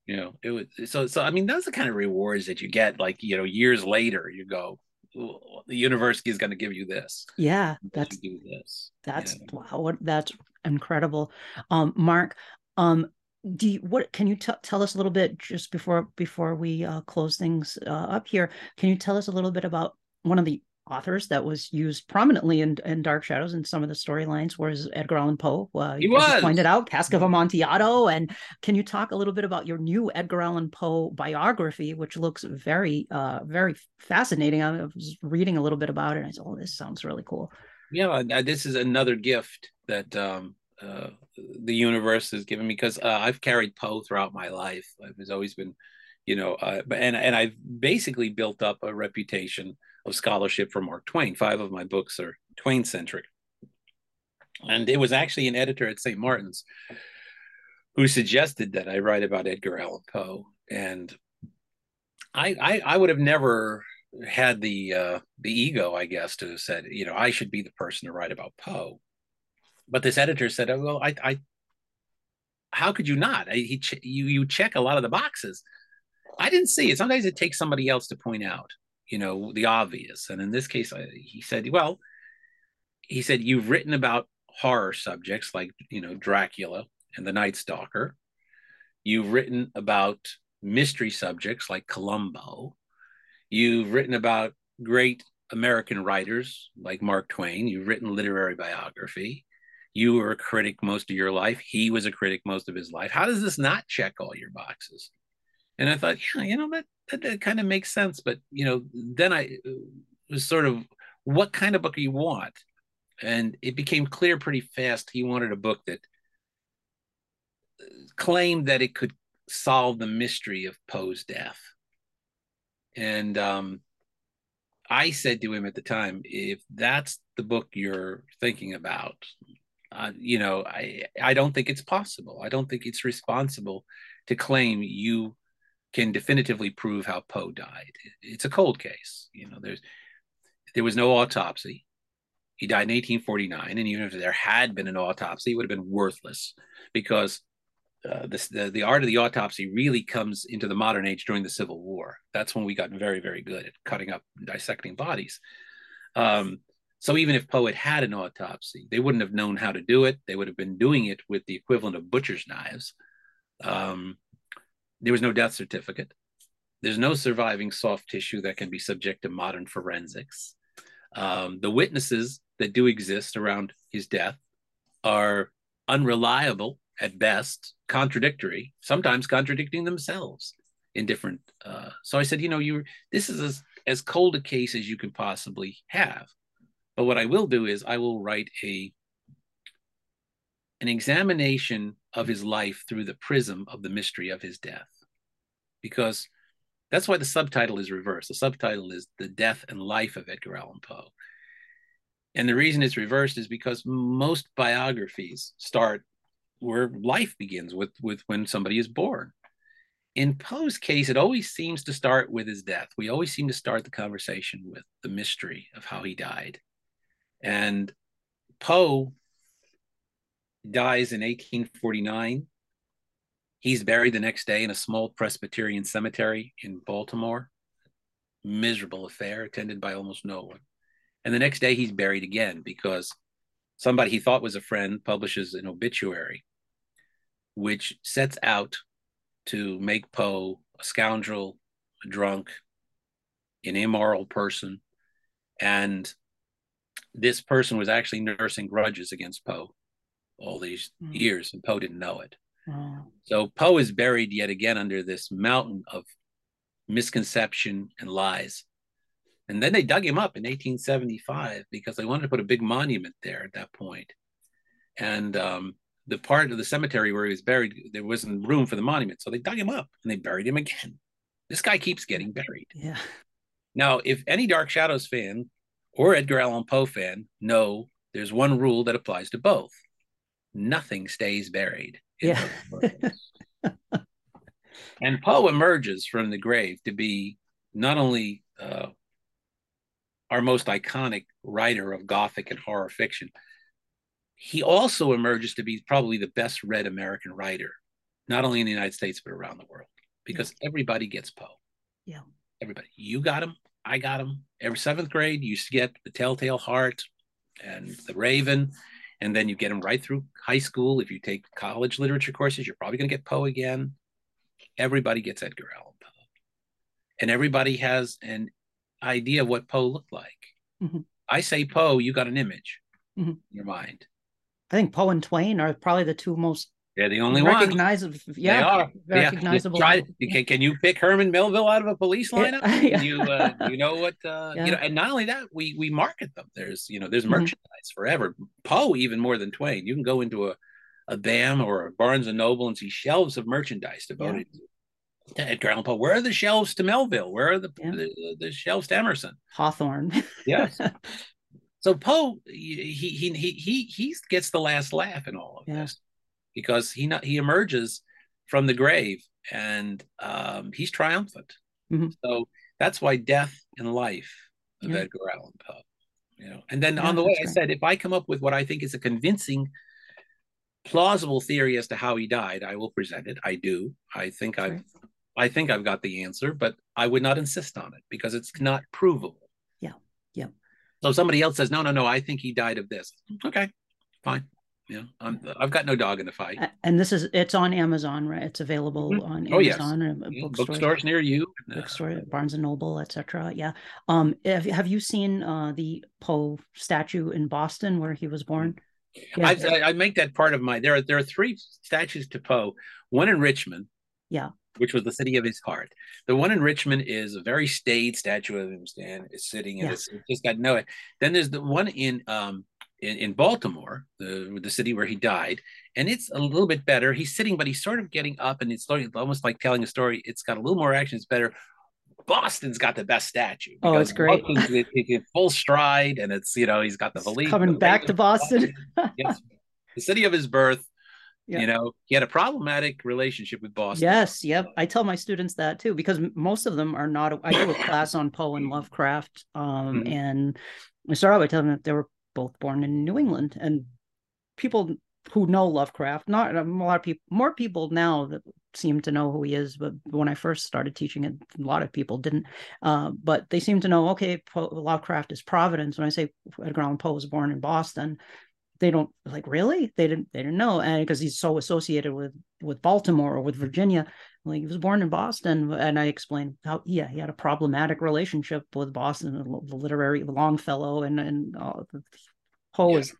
[SPEAKER 2] you know it was so so i mean those are the kind of rewards that you get like you know years later you go the university is going to give you this
[SPEAKER 1] Yeah. That's
[SPEAKER 2] do this
[SPEAKER 1] That's
[SPEAKER 2] Yeah.
[SPEAKER 1] wow, what that's incredible. Um, Mark, um, do you, what can you t- tell us a little bit just before before we uh, close things uh, up here? Can you tell us a little bit about one of the authors that was used prominently in, in Dark Shadows and some of the storylines was Edgar Allan Poe. Uh,
[SPEAKER 2] He was.
[SPEAKER 1] Pointed out, Cask of Amontillado. And can you talk a little bit about your new Edgar Allan Poe biography, which looks very, uh, very fascinating? I was reading a little bit about it. And I said, "Oh, this sounds really cool."
[SPEAKER 2] yeah uh, this is another gift that um uh the universe has given me because uh, i've carried poe throughout my life. I've always been you know uh, and and i've basically built up a reputation of scholarship for mark twain. Five of my books are twain centric and it was actually an editor at st martin's who suggested that i write about edgar allan poe. And I, I, I would have never had the uh, the ego, I guess, to have said, you know, I should be the person to write about Poe. But this editor said, oh, well, I, I how could you not? I, he, you, you check a lot of the boxes. I didn't see it. Sometimes it takes somebody else to point out, you know, the obvious. And in this case, I, he said, well, he said, you've written about horror subjects like, you know, Dracula and the Night Stalker. You've written about mystery subjects like Columbo. You've written about great American writers like Mark Twain. You've written literary biography. You were a critic most of your life. He was a critic most of his life. How does this not check all your boxes? And I thought, yeah, you know, that, that, that kind of makes sense. But, you know, then I was sort of, what kind of book do you want? And it became clear pretty fast he wanted a book that claimed that it could solve the mystery of Poe's death. And um, I said to him at the time, if that's the book you're thinking about, uh, you know, I I don't think it's possible. I don't think it's responsible to claim you can definitively prove how Poe died. It's a cold case. You know, there's there was no autopsy. He died in 1849, and even if there had been an autopsy, it would have been worthless because uh, this, the, the art of the autopsy really comes into the modern age during the Civil War. That's when we got very, very good at cutting up and dissecting bodies. Um, so even if Poe had had an autopsy, they wouldn't have known how to do it. They would have been doing it with the equivalent of butcher's knives. Um, there was no death certificate. There's no surviving soft tissue that can be subject to modern forensics. Um, the witnesses that do exist around his death are unreliable at best, contradictory, sometimes contradicting themselves in different. Uh, so I said, you know, you this is as, as cold a case as you can possibly have. But what I will do is I will write a an examination of his life through the prism of the mystery of his death. Because that's why the subtitle is reversed. The subtitle is The Death and Life of Edgar Allan Poe. And the reason it's reversed is because most biographies start where life begins with with when somebody is born. In Poe's case, it always seems to start with his death. We always seem to start the conversation with the mystery of how he died. And Poe dies in 1849. He's buried the next day in a small Presbyterian cemetery in Baltimore. Miserable affair, attended by almost no one. And the next day, he's buried again because somebody he thought was a friend publishes an obituary which sets out to make Poe a scoundrel, a drunk, an immoral person. And this person was actually nursing grudges against Poe all these mm. years, and Poe didn't know it. So Poe is buried yet again under this mountain of misconception and lies. And then they dug him up in 1875 because they wanted to put a big monument there at that point. And um, the part of the cemetery where he was buried, there wasn't room for the monument. So they dug him up and they buried him again. This guy keeps getting buried.
[SPEAKER 1] Yeah.
[SPEAKER 2] Now, if any Dark Shadows fan or Edgar Allan Poe fan know there's one rule that applies to both nothing stays buried.
[SPEAKER 1] Yeah.
[SPEAKER 2] and Poe emerges from the grave to be not only uh, our most iconic writer of Gothic and horror fiction, he also emerges to be probably the best read American writer, not only in the United States, but around the world, because yeah. everybody gets Poe.
[SPEAKER 1] Yeah.
[SPEAKER 2] Everybody. You got him. I got them Every seventh grade, you used to get The Telltale Heart and The Raven. And then you get them right through high school. If you take college literature courses, you're probably going to get Poe again. Everybody gets Edgar Allan Poe. And everybody has an idea of what Poe looked like. Mm-hmm. I say Poe, you got an image mm-hmm. in your mind.
[SPEAKER 1] I think Poe and Twain are probably the two most
[SPEAKER 2] they're the only one
[SPEAKER 1] recognizable.
[SPEAKER 2] Ones.
[SPEAKER 1] Yeah,
[SPEAKER 2] they are
[SPEAKER 1] recognizable.
[SPEAKER 2] Yeah. You try, can, can you pick Herman Melville out of a police lineup? Yeah. You uh, you know what uh, yeah. you know, and not only that, we we market them. There's you know there's mm-hmm. merchandise mm-hmm. forever. Poe even more than Twain. You can go into a a BAM or a Barnes and Noble and see shelves of merchandise devoted to Edgar Allan Poe. Where are the shelves to Melville? Where are the the, the, shelves to Emerson?
[SPEAKER 1] Hawthorne.
[SPEAKER 2] yes. So Poe, he he he he he gets the last laugh in all of yeah. this because he not he emerges from the grave and um, he's triumphant. Mm-hmm. So that's why death and life of
[SPEAKER 1] Yeah.
[SPEAKER 2] Edgar Allan Poe. You know, and then
[SPEAKER 1] Yeah,
[SPEAKER 2] on the way, I said if I come up with what I think is a convincing, plausible theory as to how he died, I will present it. I do. I think
[SPEAKER 1] That's
[SPEAKER 2] I've
[SPEAKER 1] right.
[SPEAKER 2] I think I've got the answer, but I would not insist on it because it's not provable.
[SPEAKER 1] Yeah. Yeah.
[SPEAKER 2] So somebody else says, no, no, no, I think he died of this. Okay, fine. Yeah, I'm, I've got no dog in the fight.
[SPEAKER 1] And this is it's on Amazon, right? It's available
[SPEAKER 2] Mhm.
[SPEAKER 1] on
[SPEAKER 2] Oh, yes.
[SPEAKER 1] Amazon bookstores.
[SPEAKER 2] bookstores near you. uh,
[SPEAKER 1] bookstore, Barnes and Noble, etc. Yeah. Um, have, have you seen uh, the Poe statue in Boston where he was born? Yeah.
[SPEAKER 2] I, I, make that part of my. There are there are three statues to Poe. One in Richmond,
[SPEAKER 1] Yeah.
[SPEAKER 2] which was the city of his heart. The one in Richmond is a very staid statue of him stand is sitting, and
[SPEAKER 1] Yeah.
[SPEAKER 2] it's just got no. Then there's the one in um in, in Baltimore, the the city where he died, and it's a little bit better. He's sitting, but he's sort of getting up, and it's almost like telling a story. It's got a little more action. It's better. Boston's got the best statue.
[SPEAKER 1] Oh, it's great.
[SPEAKER 2] Boston's in- full stride, and it's you know he's got the valise
[SPEAKER 1] coming
[SPEAKER 2] the
[SPEAKER 1] back to Boston.
[SPEAKER 2] yes, the city of his birth. You know, he had a problematic relationship with Boston.
[SPEAKER 1] Yes, yep. I tell my students that too because most of them are not. I do a class on Poe and Lovecraft, um,
[SPEAKER 2] Mhm.
[SPEAKER 1] and I start out by telling them that there were both born in New England, and people who know Lovecraft, not a lot of people, more people now that seem to know who he is. But when I first started teaching it, a lot of people didn't. Uh, but they seem to know. Okay, Poe, Lovecraft is Providence. When I say Edgar Allan Poe was born in Boston, they don't like really they didn't they didn't know and because he's so associated with with baltimore or with virginia like he was born in boston and i explained how yeah he had a problematic relationship with boston the literary longfellow and and uh, poe
[SPEAKER 2] Yeah.
[SPEAKER 1] is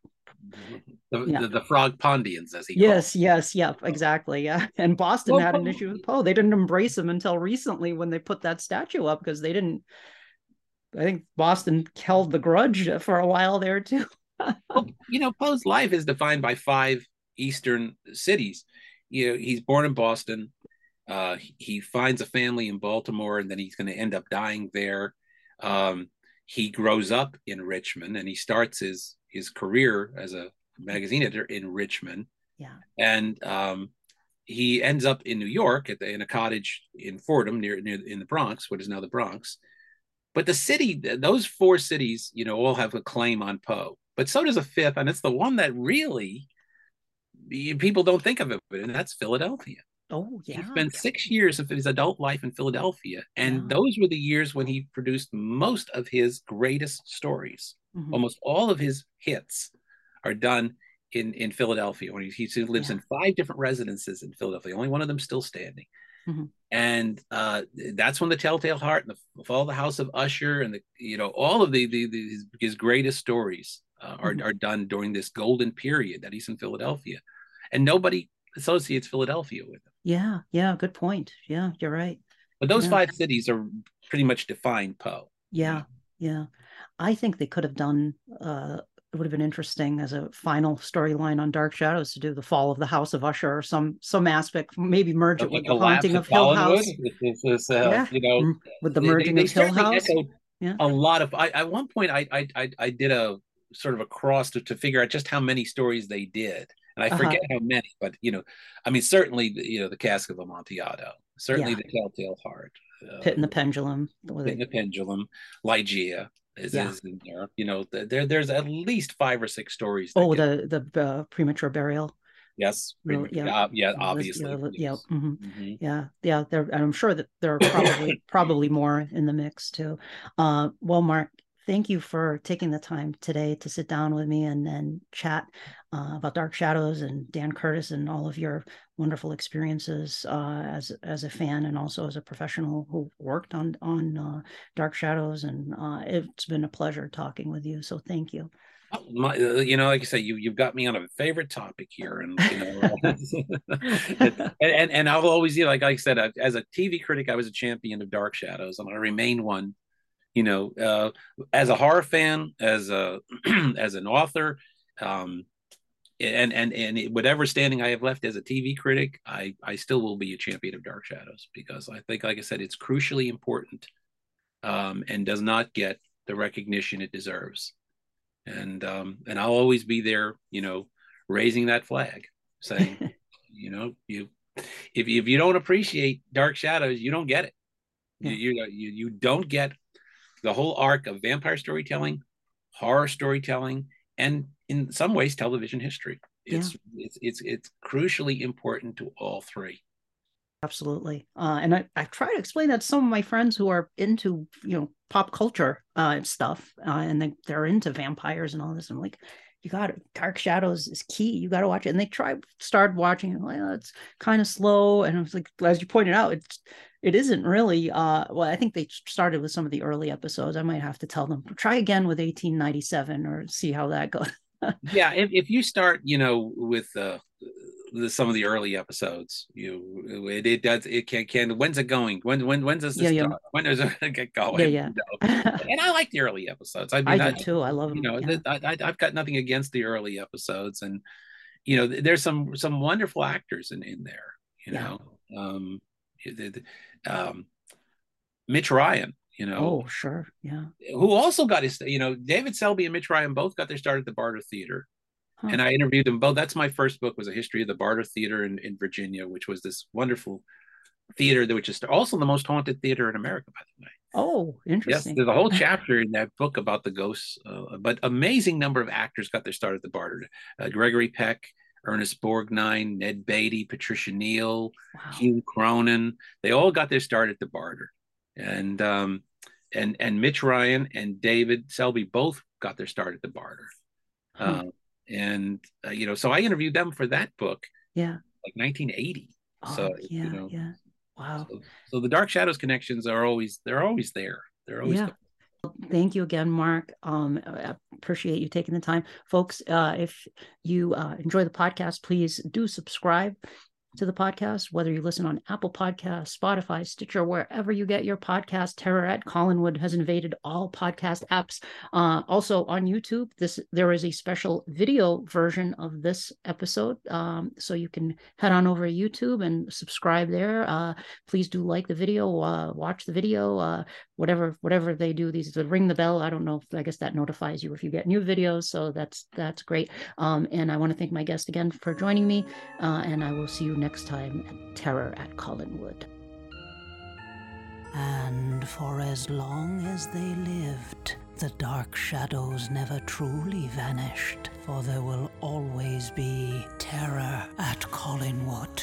[SPEAKER 2] The,
[SPEAKER 1] Yeah.
[SPEAKER 2] the, the Frog Pondians, as he
[SPEAKER 1] yes yes yeah exactly yeah and boston
[SPEAKER 2] Well,
[SPEAKER 1] had an issue with poe they didn't embrace him until recently when they put that statue up because they didn't i think boston held the grudge for a while there too
[SPEAKER 2] Well, you know, Poe's life is defined by five Eastern cities. You know, he's born in Boston. Uh, he, he finds a family in Baltimore, and then he's going to end up dying there. Um, he grows up in Richmond, and he starts his his career as a magazine editor in Richmond.
[SPEAKER 1] yeah
[SPEAKER 2] and um, he ends up in New York at the, in a cottage in Fordham near near in the Bronx, what is now the Bronx. But the city, those four cities, you know, all have a claim on Poe. But so does a fifth, and it's the one that really people don't think of it, and that's Philadelphia.
[SPEAKER 1] oh yeah
[SPEAKER 2] He spent six years of his adult life in Philadelphia, and
[SPEAKER 1] Yeah.
[SPEAKER 2] those were the years when he produced most of his greatest stories
[SPEAKER 1] Mhm.
[SPEAKER 2] almost all of his hits are done in in Philadelphia. When he, he lives
[SPEAKER 1] Yeah.
[SPEAKER 2] in five different residences in Philadelphia, only one of them still standing.
[SPEAKER 1] Mhm.
[SPEAKER 2] And uh, that's when the Telltale Heart and the Fall of the House of Usher and the you know all of the, the, the his, his greatest stories uh, are
[SPEAKER 1] Mhm.
[SPEAKER 2] are done during this golden period that he's in Philadelphia, and nobody associates Philadelphia with him.
[SPEAKER 1] yeah yeah good point yeah you're right
[SPEAKER 2] But those
[SPEAKER 1] Yeah.
[SPEAKER 2] five cities are pretty much define Poe.
[SPEAKER 1] Yeah, yeah. I think they could have done uh it would have been interesting as a final storyline on Dark Shadows to do the fall of the House of Usher or some some aspect, maybe merge it with the haunting of Hill House.
[SPEAKER 2] Is, uh,
[SPEAKER 1] Yeah.
[SPEAKER 2] you know,
[SPEAKER 1] Mm, With the
[SPEAKER 2] they-
[SPEAKER 1] merging
[SPEAKER 2] they,
[SPEAKER 1] of Hill House. Yeah.
[SPEAKER 2] a lot of. I, at one point, I, I I I did a sort of a cross to, to figure out just how many stories they did, and I
[SPEAKER 1] Uh-huh.
[SPEAKER 2] forget how many. But you know, I mean, certainly you know the Cask of Amontillado, certainly
[SPEAKER 1] Yeah.
[SPEAKER 2] the Telltale Heart, uh,
[SPEAKER 1] Pit and the Pendulum.
[SPEAKER 2] Pit and the Pendulum, Ligeia is,
[SPEAKER 1] Yeah.
[SPEAKER 2] is in there. You know, there there's at least five or six stories.
[SPEAKER 1] Oh,
[SPEAKER 2] get-
[SPEAKER 1] the the uh, premature burial.
[SPEAKER 2] yes,
[SPEAKER 1] Well, yeah.
[SPEAKER 2] uh, yeah, obviously,
[SPEAKER 1] Yeah, yeah,
[SPEAKER 2] yes.
[SPEAKER 1] mhm.
[SPEAKER 2] Mhm.
[SPEAKER 1] yeah, yeah. There, I'm sure that there are probably probably more in the mix too. Uh, well, Mark, thank you for taking the time today to sit down with me and and chat uh, about Dark Shadows and Dan Curtis and all of your wonderful experiences uh, as as a fan and also as a professional who worked on on uh, Dark Shadows. And uh, it's been a pleasure talking with you. So thank you.
[SPEAKER 2] Oh, My, uh, you know, like I say, you you've got me on a favorite topic here, and you know, and, and and I'll always, you know, like I said, I- as a TV critic, I was a champion of Dark Shadows, and I remain one. You know, uh, as a horror fan, as a as an author, um, and and and whatever standing I have left as a TV critic, I I still will be a champion of Dark Shadows because I think, like I said, it's crucially important, um, and does not get the recognition it deserves and um, and I'll always be there, you know, raising that flag, saying, you know, you if if you don't appreciate Dark Shadows, you don't get it. Yeah. You, you you don't get the whole arc of vampire storytelling, horror storytelling, and in some ways television history. It's yeah. it's it's it's crucially important to all three.
[SPEAKER 1] Absolutely. Uh, and I, I try to explain that to some of my friends who are into, you know, pop culture uh, stuff, uh, and they, they're into vampires and all this. I'm like, you got it. Dark Shadows is key. You got to watch it. And they tried, started watching it. Like, oh, it's kind of slow. And I was like, as you pointed out, it's, it isn't really, uh, well, I think they started with some of the early episodes. I might have to tell them, try again with 1897 or see how that goes.
[SPEAKER 2] yeah. If, if you start, you know, with, uh, the, some of the early episodes. You it, it does it can can when's it going? When when when's this yeah, yeah. when does it get going?
[SPEAKER 1] Yeah,
[SPEAKER 2] yeah. and I like the early episodes. I
[SPEAKER 1] mean, I, I do too. I love them.
[SPEAKER 2] You know, yeah. I, I have got nothing against the early episodes, and you know, there's some some wonderful actors in in there. You know, um, um, Mitch Ryan. You know,
[SPEAKER 1] oh sure, yeah.
[SPEAKER 2] Who also got his, you know, David Selby and Mitch Ryan both got their start at the Barter Theater. Huh. And I interviewed them both. That's my first book was a history of the Barter Theater in, in Virginia, which was this wonderful theater that which is also the most haunted theater in America, by the way.
[SPEAKER 1] Oh, interesting.
[SPEAKER 2] Yes, there's a whole chapter in that book about the ghosts. Uh, but amazing number of actors got their start at the Barter. Uh, Gregory Peck, Ernest Borgnine, Ned Beatty, Patricia Neal, wow. Hume Cronyn. They all got their start at the Barter. And um, and and Mitch Ryan and David Selby both got their start at the Barter. Um, and uh, you know so i interviewed them for that book
[SPEAKER 1] yeah
[SPEAKER 2] like 1980 oh, so
[SPEAKER 1] yeah you know, yeah wow
[SPEAKER 2] so, so, the dark shadows connections are always they're always there they're always
[SPEAKER 1] yeah.
[SPEAKER 2] there.
[SPEAKER 1] Thank you again, Mark. Um, I appreciate you taking the time, folks. Uh, if you uh, enjoy the podcast, please do subscribe to the podcast, whether you listen on Apple Podcasts, Spotify, Stitcher, wherever you get your podcast. Terror at Collinwood has invaded all podcast apps. Uh, also on YouTube, this there is a special video version of this episode, um, so you can head on over to YouTube and subscribe there. Uh, please do like the video, uh, watch the video, uh, whatever whatever they do. These ring the bell. I don't know. If, I guess that notifies you if you get new videos. So that's that's great. Um, and I want to thank my guest again for joining me, uh, and I will see you next time at Terror at Collinwood.
[SPEAKER 3] And for as long as they lived, the dark shadows never truly vanished, for there will always be terror at Collinwood.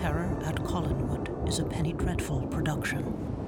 [SPEAKER 3] Terror at Collinwood is a Penny Dreadful production.